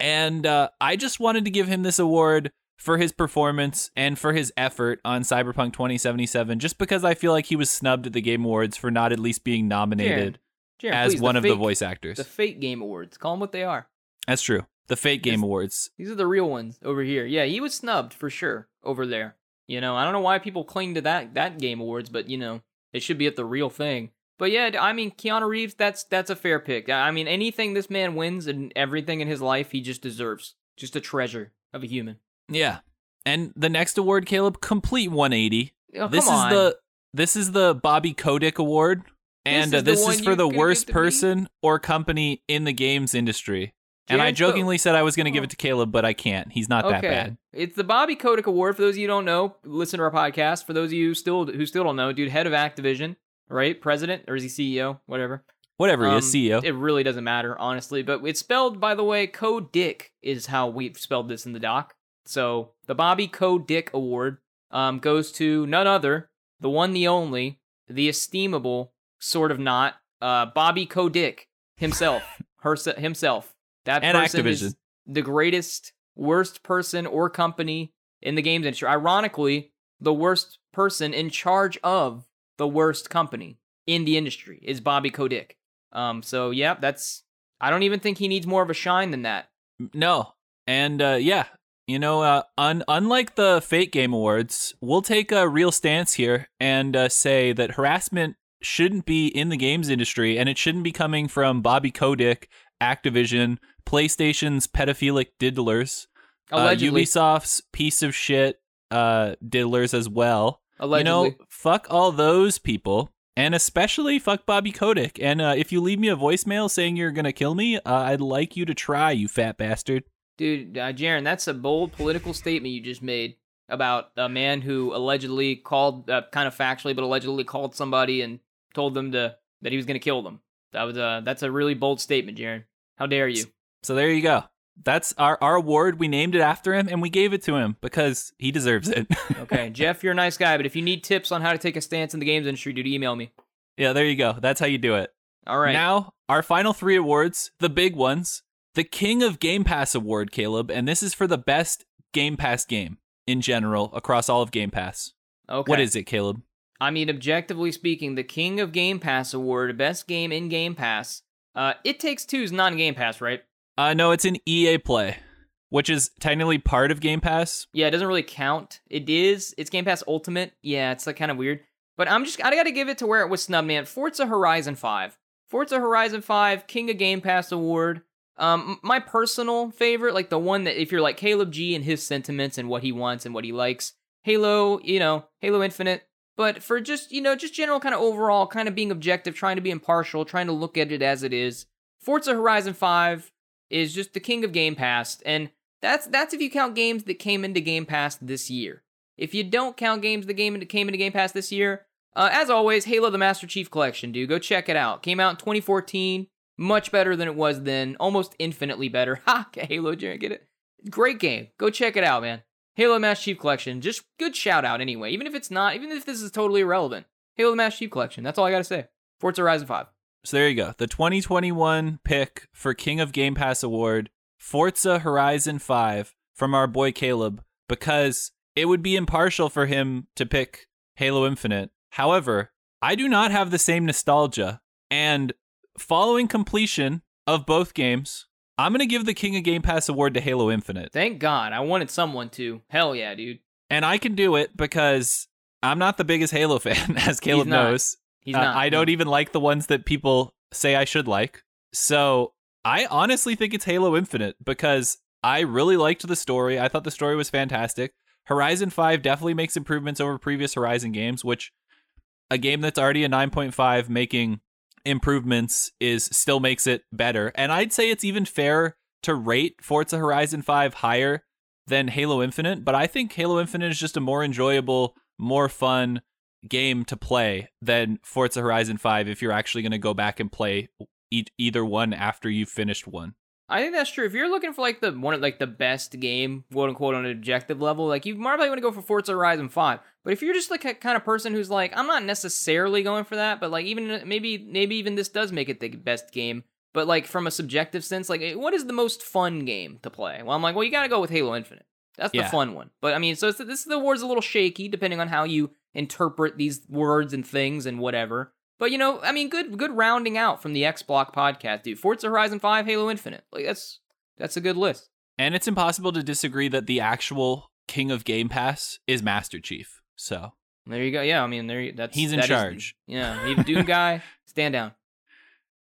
And uh, I just wanted to give him this award for his performance and for his effort on Cyberpunk 2077, just because I feel like he was snubbed at the Game Awards for not at least being nominated Jaren, as please, one of the voice actors. The fake Game Awards. Call them what they are. That's true. The fake Game. Awards. These are the real ones over here. Yeah, he was snubbed for sure over there. You know, I don't know why people cling to that that game awards, but you know, it should be at the real thing. But yeah, I mean, Keanu Reeves, that's that's a fair pick. I mean, anything this man wins and everything in his life, he just deserves. Just a treasure of a human. Yeah. And the next award, Caleb, complete 180. Oh, this is on. the this is the Bobby Kotick Award, and This uh, is the this is for the worst to me? person or company in the games industry. And I jokingly said I was going to give it to Caleb, but I can't. He's not that bad. It's the Bobby Kotick Award. For those of you who don't know, listen to our podcast. For those of you who still who still don't know, dude, head of Activision, right? President or is he CEO? Whatever. Whatever he is, Um, CEO. It really doesn't matter, honestly. But it's spelled, by the way, Code Dick is how we've spelled this in the doc. So the Bobby Code Dick Award um, goes to none other, the one, the only, the estimable, sort of not, uh, Bobby Kotick himself, herse- himself. That And person Activision. is the greatest, worst person or company in the games industry. Ironically, the worst person in charge of the worst company in the industry is Bobby Kotick. Um, so yeah, that's. I don't even think he needs more of a shine than that. No. And uh, yeah, you know, uh, un- unlike the Fate Game Awards, we'll take a real stance here and uh, say that harassment shouldn't be in the games industry and it shouldn't be coming from Bobby Kotick, Activision, PlayStation's pedophilic diddlers, uh, Allegedly, Ubisoft's piece of shit uh, diddlers as well. allegedly. You know, fuck all those people. And especially fuck Bobby Kotick. And uh, if you leave me a voicemail saying you're gonna kill me, uh, I'd like you to try, you fat bastard. Dude, uh, Jaren, that's a bold political statement you just made about a man who allegedly called, uh, kind of factually, but allegedly called somebody and told them to that he was going to kill them. That was a that's a really bold statement, Jaren. How dare you? So there you go. That's our, our award. We named it after him and we gave it to him because he deserves it. Okay, Jeff, you're a nice guy, but if you need tips on how to take a stance in the games industry, dude, email me. yeah, there you go. That's how you do it. All right. Now, our final three awards, the big ones. The King of Game Pass Award, Caleb, and this is for the best Game Pass game in general across all of Game Pass. okay. What is it, Caleb? I mean, objectively speaking, the King of Game Pass award, best game in Game Pass. Uh, It Takes Two is non Game Pass, right? Uh, no, it's an EA Play, which is technically part of Game Pass. Yeah, it doesn't really count. It is. It's Game Pass Ultimate. Yeah, it's like kind of weird. But I'm just I gotta give it to where it was snubbed, man. Forza Horizon 5. Forza Horizon 5, King of Game Pass award. Um, my personal favorite, like the one that if you're like Caleb G and his sentiments and what he wants and what he likes, Halo, you know, Halo Infinite. But for just you know, just general kind of overall, kind of being objective, trying to be impartial, trying to look at it as it is. Forza Horizon 5 is just the king of Game Pass, and that's that's if you count games that came into Game Pass this year. If you don't count games the game came into Game Pass this year, uh, as always, Halo the Master Chief Collection, dude. Go check it out. Came out in 2014. Much better than it was then. Almost infinitely better. Ha! Halo, get it? Great game. Go check it out, man. Halo Master Chief Collection. Just good shout out anyway. Even if it's not, even if this is totally irrelevant. Halo Master Chief Collection. That's all I gotta say. Forza Horizon 5. So there you go. The 2021 pick for King of Game Pass Award, Forza Horizon 5 from our boy Caleb, because it would be impartial for him to pick Halo Infinite. However, I do not have the same nostalgia. And following completion of both games, I'm going to give the King of Game Pass award to Halo Infinite. Thank God. I wanted someone to. Hell yeah, dude. And I can do it because I'm not the biggest Halo fan, as Caleb He's knows. He's Uh, not. I don't even like the ones that people say I should like. So I honestly think it's Halo Infinite because I really liked the story. I thought the story was fantastic. Horizon 5 definitely makes improvements over previous Horizon games, which a game that's already a 9.5 making improvements is still makes it better. And I'd say it's even fair to rate Forza Horizon 5 higher than Halo Infinite, but I think Halo Infinite is just a more enjoyable, more fun game to play than Forza Horizon 5 if you're actually going to go back and play e- either one after you've finished one. I think that's true. If you're looking for like the one like the best game, quote unquote, on an objective level, like you might probably want to go for Forza Horizon Five. But if you're just like a kind of person who's like, I'm not necessarily going for that, but like even uh, maybe maybe even this does make it the best game. But like from a subjective sense, like eh, what is the most fun game to play? Well, I'm like, well, you got to go with Halo Infinite. That's the fun one. But I mean, so it's, this the award's a little shaky depending on how you interpret these words and things and whatever. But you know, I mean, good good rounding out from the X Block podcast, dude. Forza Horizon Five, Halo Infinite, like that's that's a good list. And it's impossible to disagree that the actual king of Game Pass is Master Chief. So There you go. Yeah, I mean, there you, that's He's in that is- charge. yeah, you Doom guy, stand down.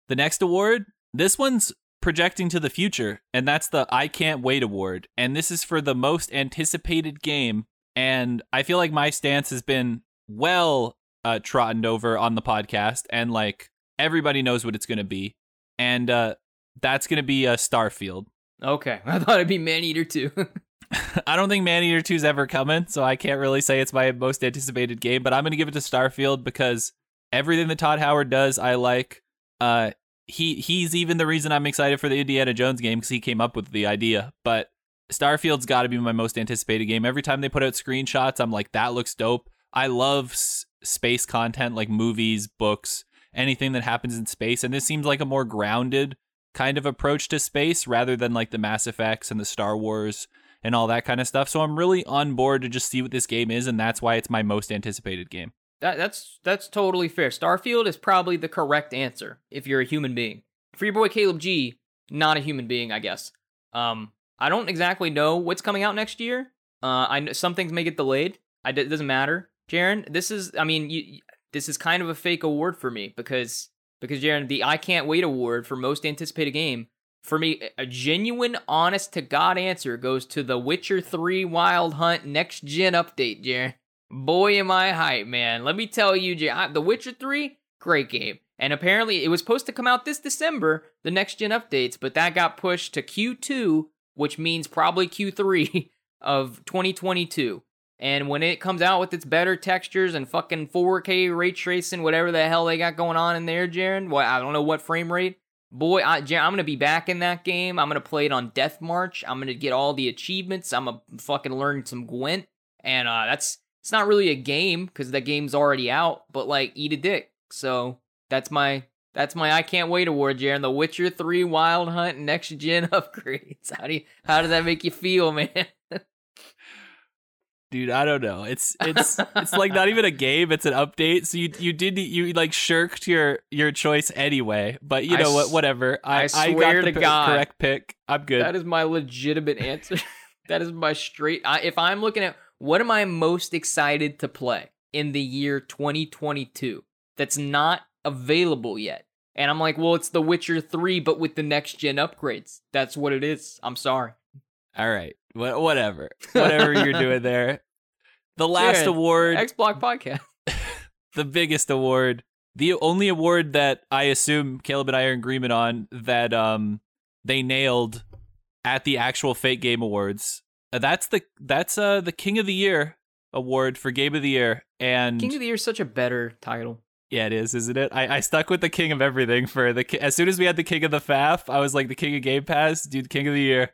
the next award, this one's projecting to the future, and that's the I Can't Wait Award. And this is for the most anticipated game. And I feel like my stance has been well uh, trodden over on the podcast, and like everybody knows what it's going to be. And uh, that's going to be uh, Starfield. Okay, I thought it'd be Maneater too. I don't think Maneater 2's ever coming, so I can't really say it's my most anticipated game, but I'm going to give it to Starfield because everything that Todd Howard does, I like. Uh, he he's even the reason I'm excited for the Indiana Jones game because he came up with the idea. But Starfield's got to be my most anticipated game. Every time they put out screenshots, I'm like, that looks dope. I love s- space content like movies, books, anything that happens in space, and this seems like a more grounded kind of approach to space rather than like the Mass Effects and the Star Wars and all that kind of stuff. So I'm really on board to just see what this game is, and that's why it's my most anticipated game. that, that's that's totally fair. Starfield is probably the correct answer if you're a human being. For your boy Caleb G, not a human being, I guess. Um, I don't exactly know what's coming out next year. Uh, I some things may get delayed. I, it doesn't matter, Jaren. This is, I mean, you, this is kind of a fake award for me because because Jaren, the I can't wait award for most anticipated game for me, a genuine, honest to God answer goes to The Witcher 3 Wild Hunt next gen update, Jaren. Boy, am I hype, man. Let me tell you, I- The Witcher 3, great game. And apparently, it was supposed to come out this December, the next gen updates, but that got pushed to Q2, which means probably Q3 of 2022. And when it comes out with its better textures and fucking 4K ray tracing, whatever the hell they got going on in there, Jaren, well, I don't know what frame rate. Boy, I, i'm gonna be back in that game. I'm gonna play it on Death March. I'm gonna get all the achievements. I'm gonna fucking learn some Gwent, and uh, that's it's not really a game because that game's already out. But like, eat a dick. So that's my that's my I can't wait award, Jaren. The Witcher Three Wild Hunt next gen upgrades. How do you, how does that make you feel, man? Dude, I don't know. It's it's it's like not even a game, it's an update. So you you did you like shirked your your choice anyway. But you I know what, whatever. I I I, swear got the to God. correct pick. I'm good. That is my legitimate answer. that is my straight. I, if I'm looking at what am I most excited to play in the year 2022 that's not available yet, and I'm like, well, it's The Witcher 3, but with the next gen upgrades. That's what it is. I'm sorry. All right. Wha- whatever. Whatever you're doing there. The last Jaren, award X Block Podcast. the biggest award, the only award that I assume Caleb and I are in agreement on that um they nailed at the actual Fake Game Awards. Uh, That's the that's uh the King of the Year award for Game of the Year, and King of the Year is such a better title. yeah, it is, isn't it? I, I stuck with the King of everything for the. As soon as we had the King of the FAF, I was like the King of Game Pass, dude, King of the Year.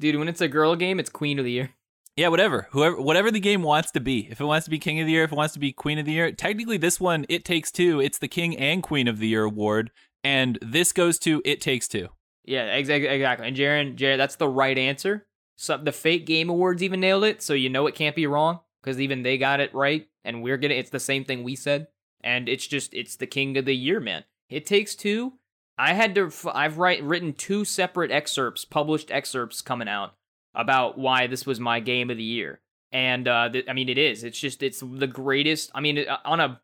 Dude, when it's a girl game, it's Queen of the Year. Yeah, whatever. Whoever, whatever the game wants to be. If it wants to be King of the Year, if it wants to be Queen of the Year, technically this one, It Takes Two. It's the King and Queen of the Year award, and this goes to It Takes Two. Yeah, exactly. Exactly. And Jaren, Jaren, that's the right answer. So the fake game awards even nailed it, so you know it can't be wrong because even they got it right, and we're getting it's the same thing we said, and it's just it's the king of the year, man. It takes two. I had to. I've write written two separate excerpts, published excerpts coming out about why this was my game of the year, and uh, th- I mean it is. It's just it's the greatest. I mean uh, on a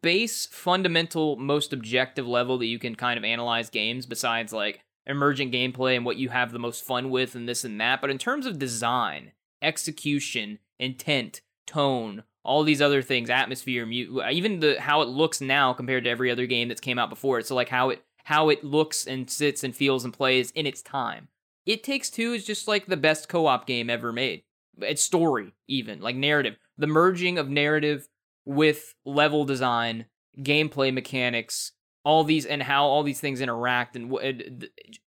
base, fundamental, most objective level that you can kind of analyze games, besides like emergent gameplay and what you have the most fun with and this and that. But in terms of design, execution, intent, tone, all these other things, atmosphere, mu- even the how it looks now compared to every other game that's came out before it. So like how it how it looks and sits and feels and plays in its time. It Takes Two is just like the best co-op game ever made. It's story even, like narrative. The merging of narrative with level design, gameplay mechanics, all these and how all these things interact and what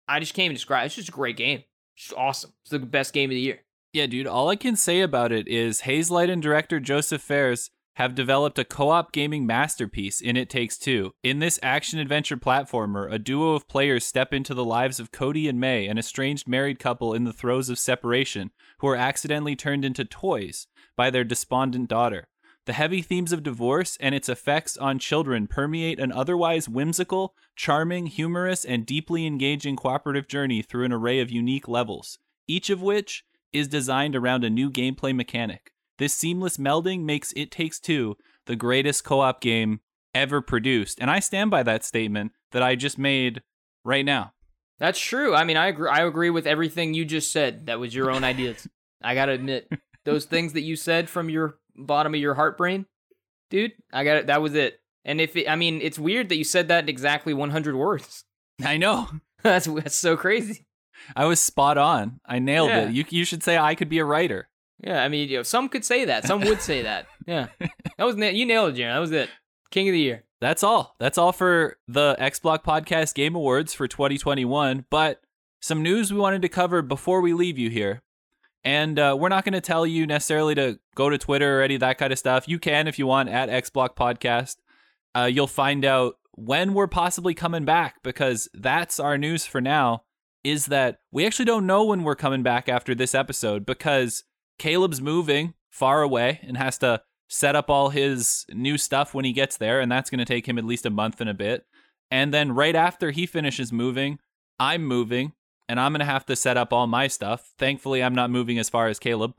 I just can't even describe. It's just a great game. It's awesome. It's the best game of the year. Yeah, dude, all I can say about it is Hazelight and director Joseph Fares have developed a co op gaming masterpiece in It Takes Two. In this action adventure platformer, a duo of players step into the lives of Cody and May, an estranged married couple in the throes of separation, who are accidentally turned into toys by their despondent daughter. The heavy themes of divorce and its effects on children permeate an otherwise whimsical, charming, humorous, and deeply engaging cooperative journey through an array of unique levels, each of which is designed around a new gameplay mechanic. This seamless melding makes It Takes Two the greatest co op game ever produced. And I stand by that statement that I just made right now. That's true. I mean, I agree. I agree with everything you just said. That was your own ideas. I gotta admit, those things that you said from your bottom of your heart brain, dude. I got it. That was it. And if it, I mean, it's weird that you said that in exactly 100 words. I know. that's that's so crazy. I was spot on. I nailed Yeah. it. You, you should say I could be a writer. Yeah, I mean, you know, some could say that. Some would say that. Yeah, that was you nailed it, Jaren. That was it. King of the year. That's all. That's all for the X Block Podcast Game Awards for 2021. But some news we wanted to cover before we leave you here. And uh, we're not going to tell you necessarily to go to Twitter or any of that kind of stuff. You can if you want at X Block Podcast. Uh, you'll find out when we're possibly coming back because that's our news for now. Is that we actually don't know when we're coming back after this episode because Caleb's moving far away and has to set up all his new stuff when he gets there, and that's going to take him at least a month and a bit. And then right after he finishes moving, I'm moving, and I'm going to have to set up all my stuff. Thankfully, I'm not moving as far as Caleb,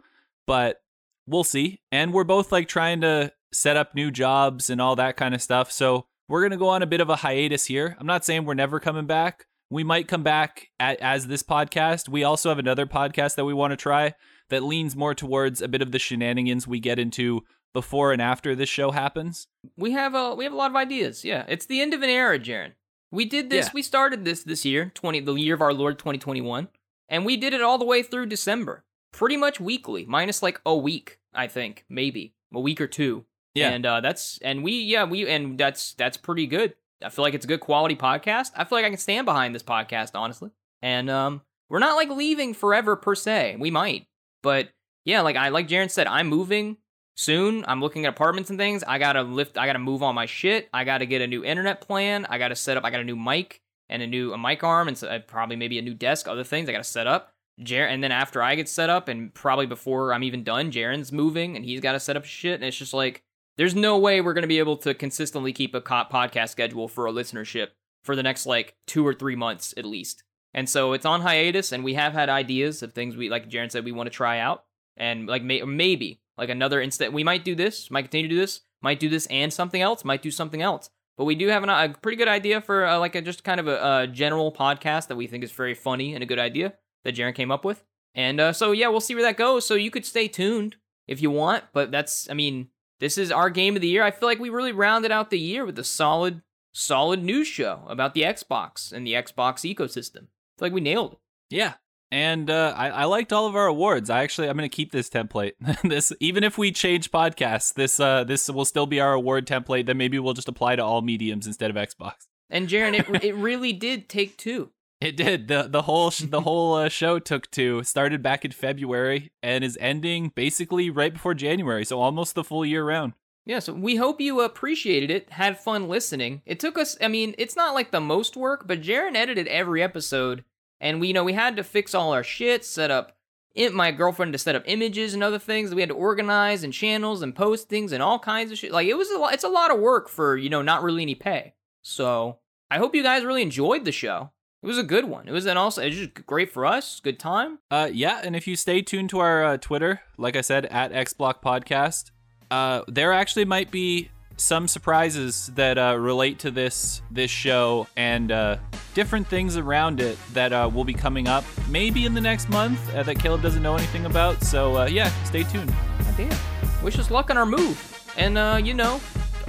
but we'll see. And we're both like trying to set up new jobs and all that kind of stuff. So we're going to go on a bit of a hiatus here. I'm not saying we're never coming back. We might come back at, as this podcast. We also have another podcast that we want to try that leans more towards a bit of the shenanigans we get into before and after this show happens. We have a we have a lot of ideas. Yeah, it's the end of an era, Jaren. We did this. Yeah. We started this this year, twenty the year of our Lord, twenty twenty one, and we did it all the way through December, pretty much weekly, minus like a week, I think, maybe a week or two. Yeah. and uh, that's and we yeah we and that's that's pretty good. I feel like it's a good quality podcast. I feel like I can stand behind this podcast honestly, and um, we're not like leaving forever per se. We might, but yeah, like I like Jaren said, I'm moving soon. I'm looking at apartments and things. I gotta lift. I gotta move all my shit. I gotta get a new internet plan. I gotta set up. I got a new mic and a new a mic arm and so, uh, probably maybe a new desk. Other things I gotta set up. Jer- and then after I get set up and probably before I'm even done, Jaren's moving and he's got to set up shit. And it's just like there's no way we're gonna be able to consistently keep a podcast schedule for a listenership for the next like two or three months at least. And so it's on hiatus, and we have had ideas of things we like. Jaren said we want to try out, and like may- maybe like another instant we might do this, might continue to do this, might do this and something else, might do something else. But we do have an, a pretty good idea for uh, like a, just kind of a, a general podcast that we think is very funny and a good idea that Jaren came up with. And uh, so yeah, we'll see where that goes. So you could stay tuned if you want, but that's I mean this is our game of the year. I feel like we really rounded out the year with a solid, solid news show about the Xbox and the Xbox ecosystem. Like we nailed it. Yeah. and uh, I, I liked all of our awards. I actually I'm gonna keep this template. this even if we change podcasts, this uh this will still be our award template. Then maybe we'll just apply to all mediums instead of Xbox. And Jaren, it it really did take two. It did. the The whole sh- the whole uh, show took two. Started back in February and is ending basically right before January, so almost the full year round. Yeah, so we hope you appreciated it, had fun listening. It took us, I mean, it's not like the most work, but Jaren edited every episode, and we, you know, we had to fix all our shit, set up it, my girlfriend to set up images and other things. We had to organize and channels and postings and all kinds of shit. Like it was a lot, it's a lot of work for you know not really any pay. So I hope you guys really enjoyed the show. It was a good one. It was an also it was just great for us. Good time. Uh, yeah, and if you stay tuned to our uh, Twitter, like I said, at XBlock Podcast, uh, there actually might be some surprises that uh, relate to this this show and uh, different things around it that uh, will be coming up maybe in the next month uh, that Caleb doesn't know anything about. So uh, yeah, stay tuned. God damn. Wish us luck on our move. And uh, you know,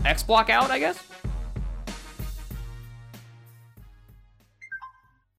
X Block out, I guess.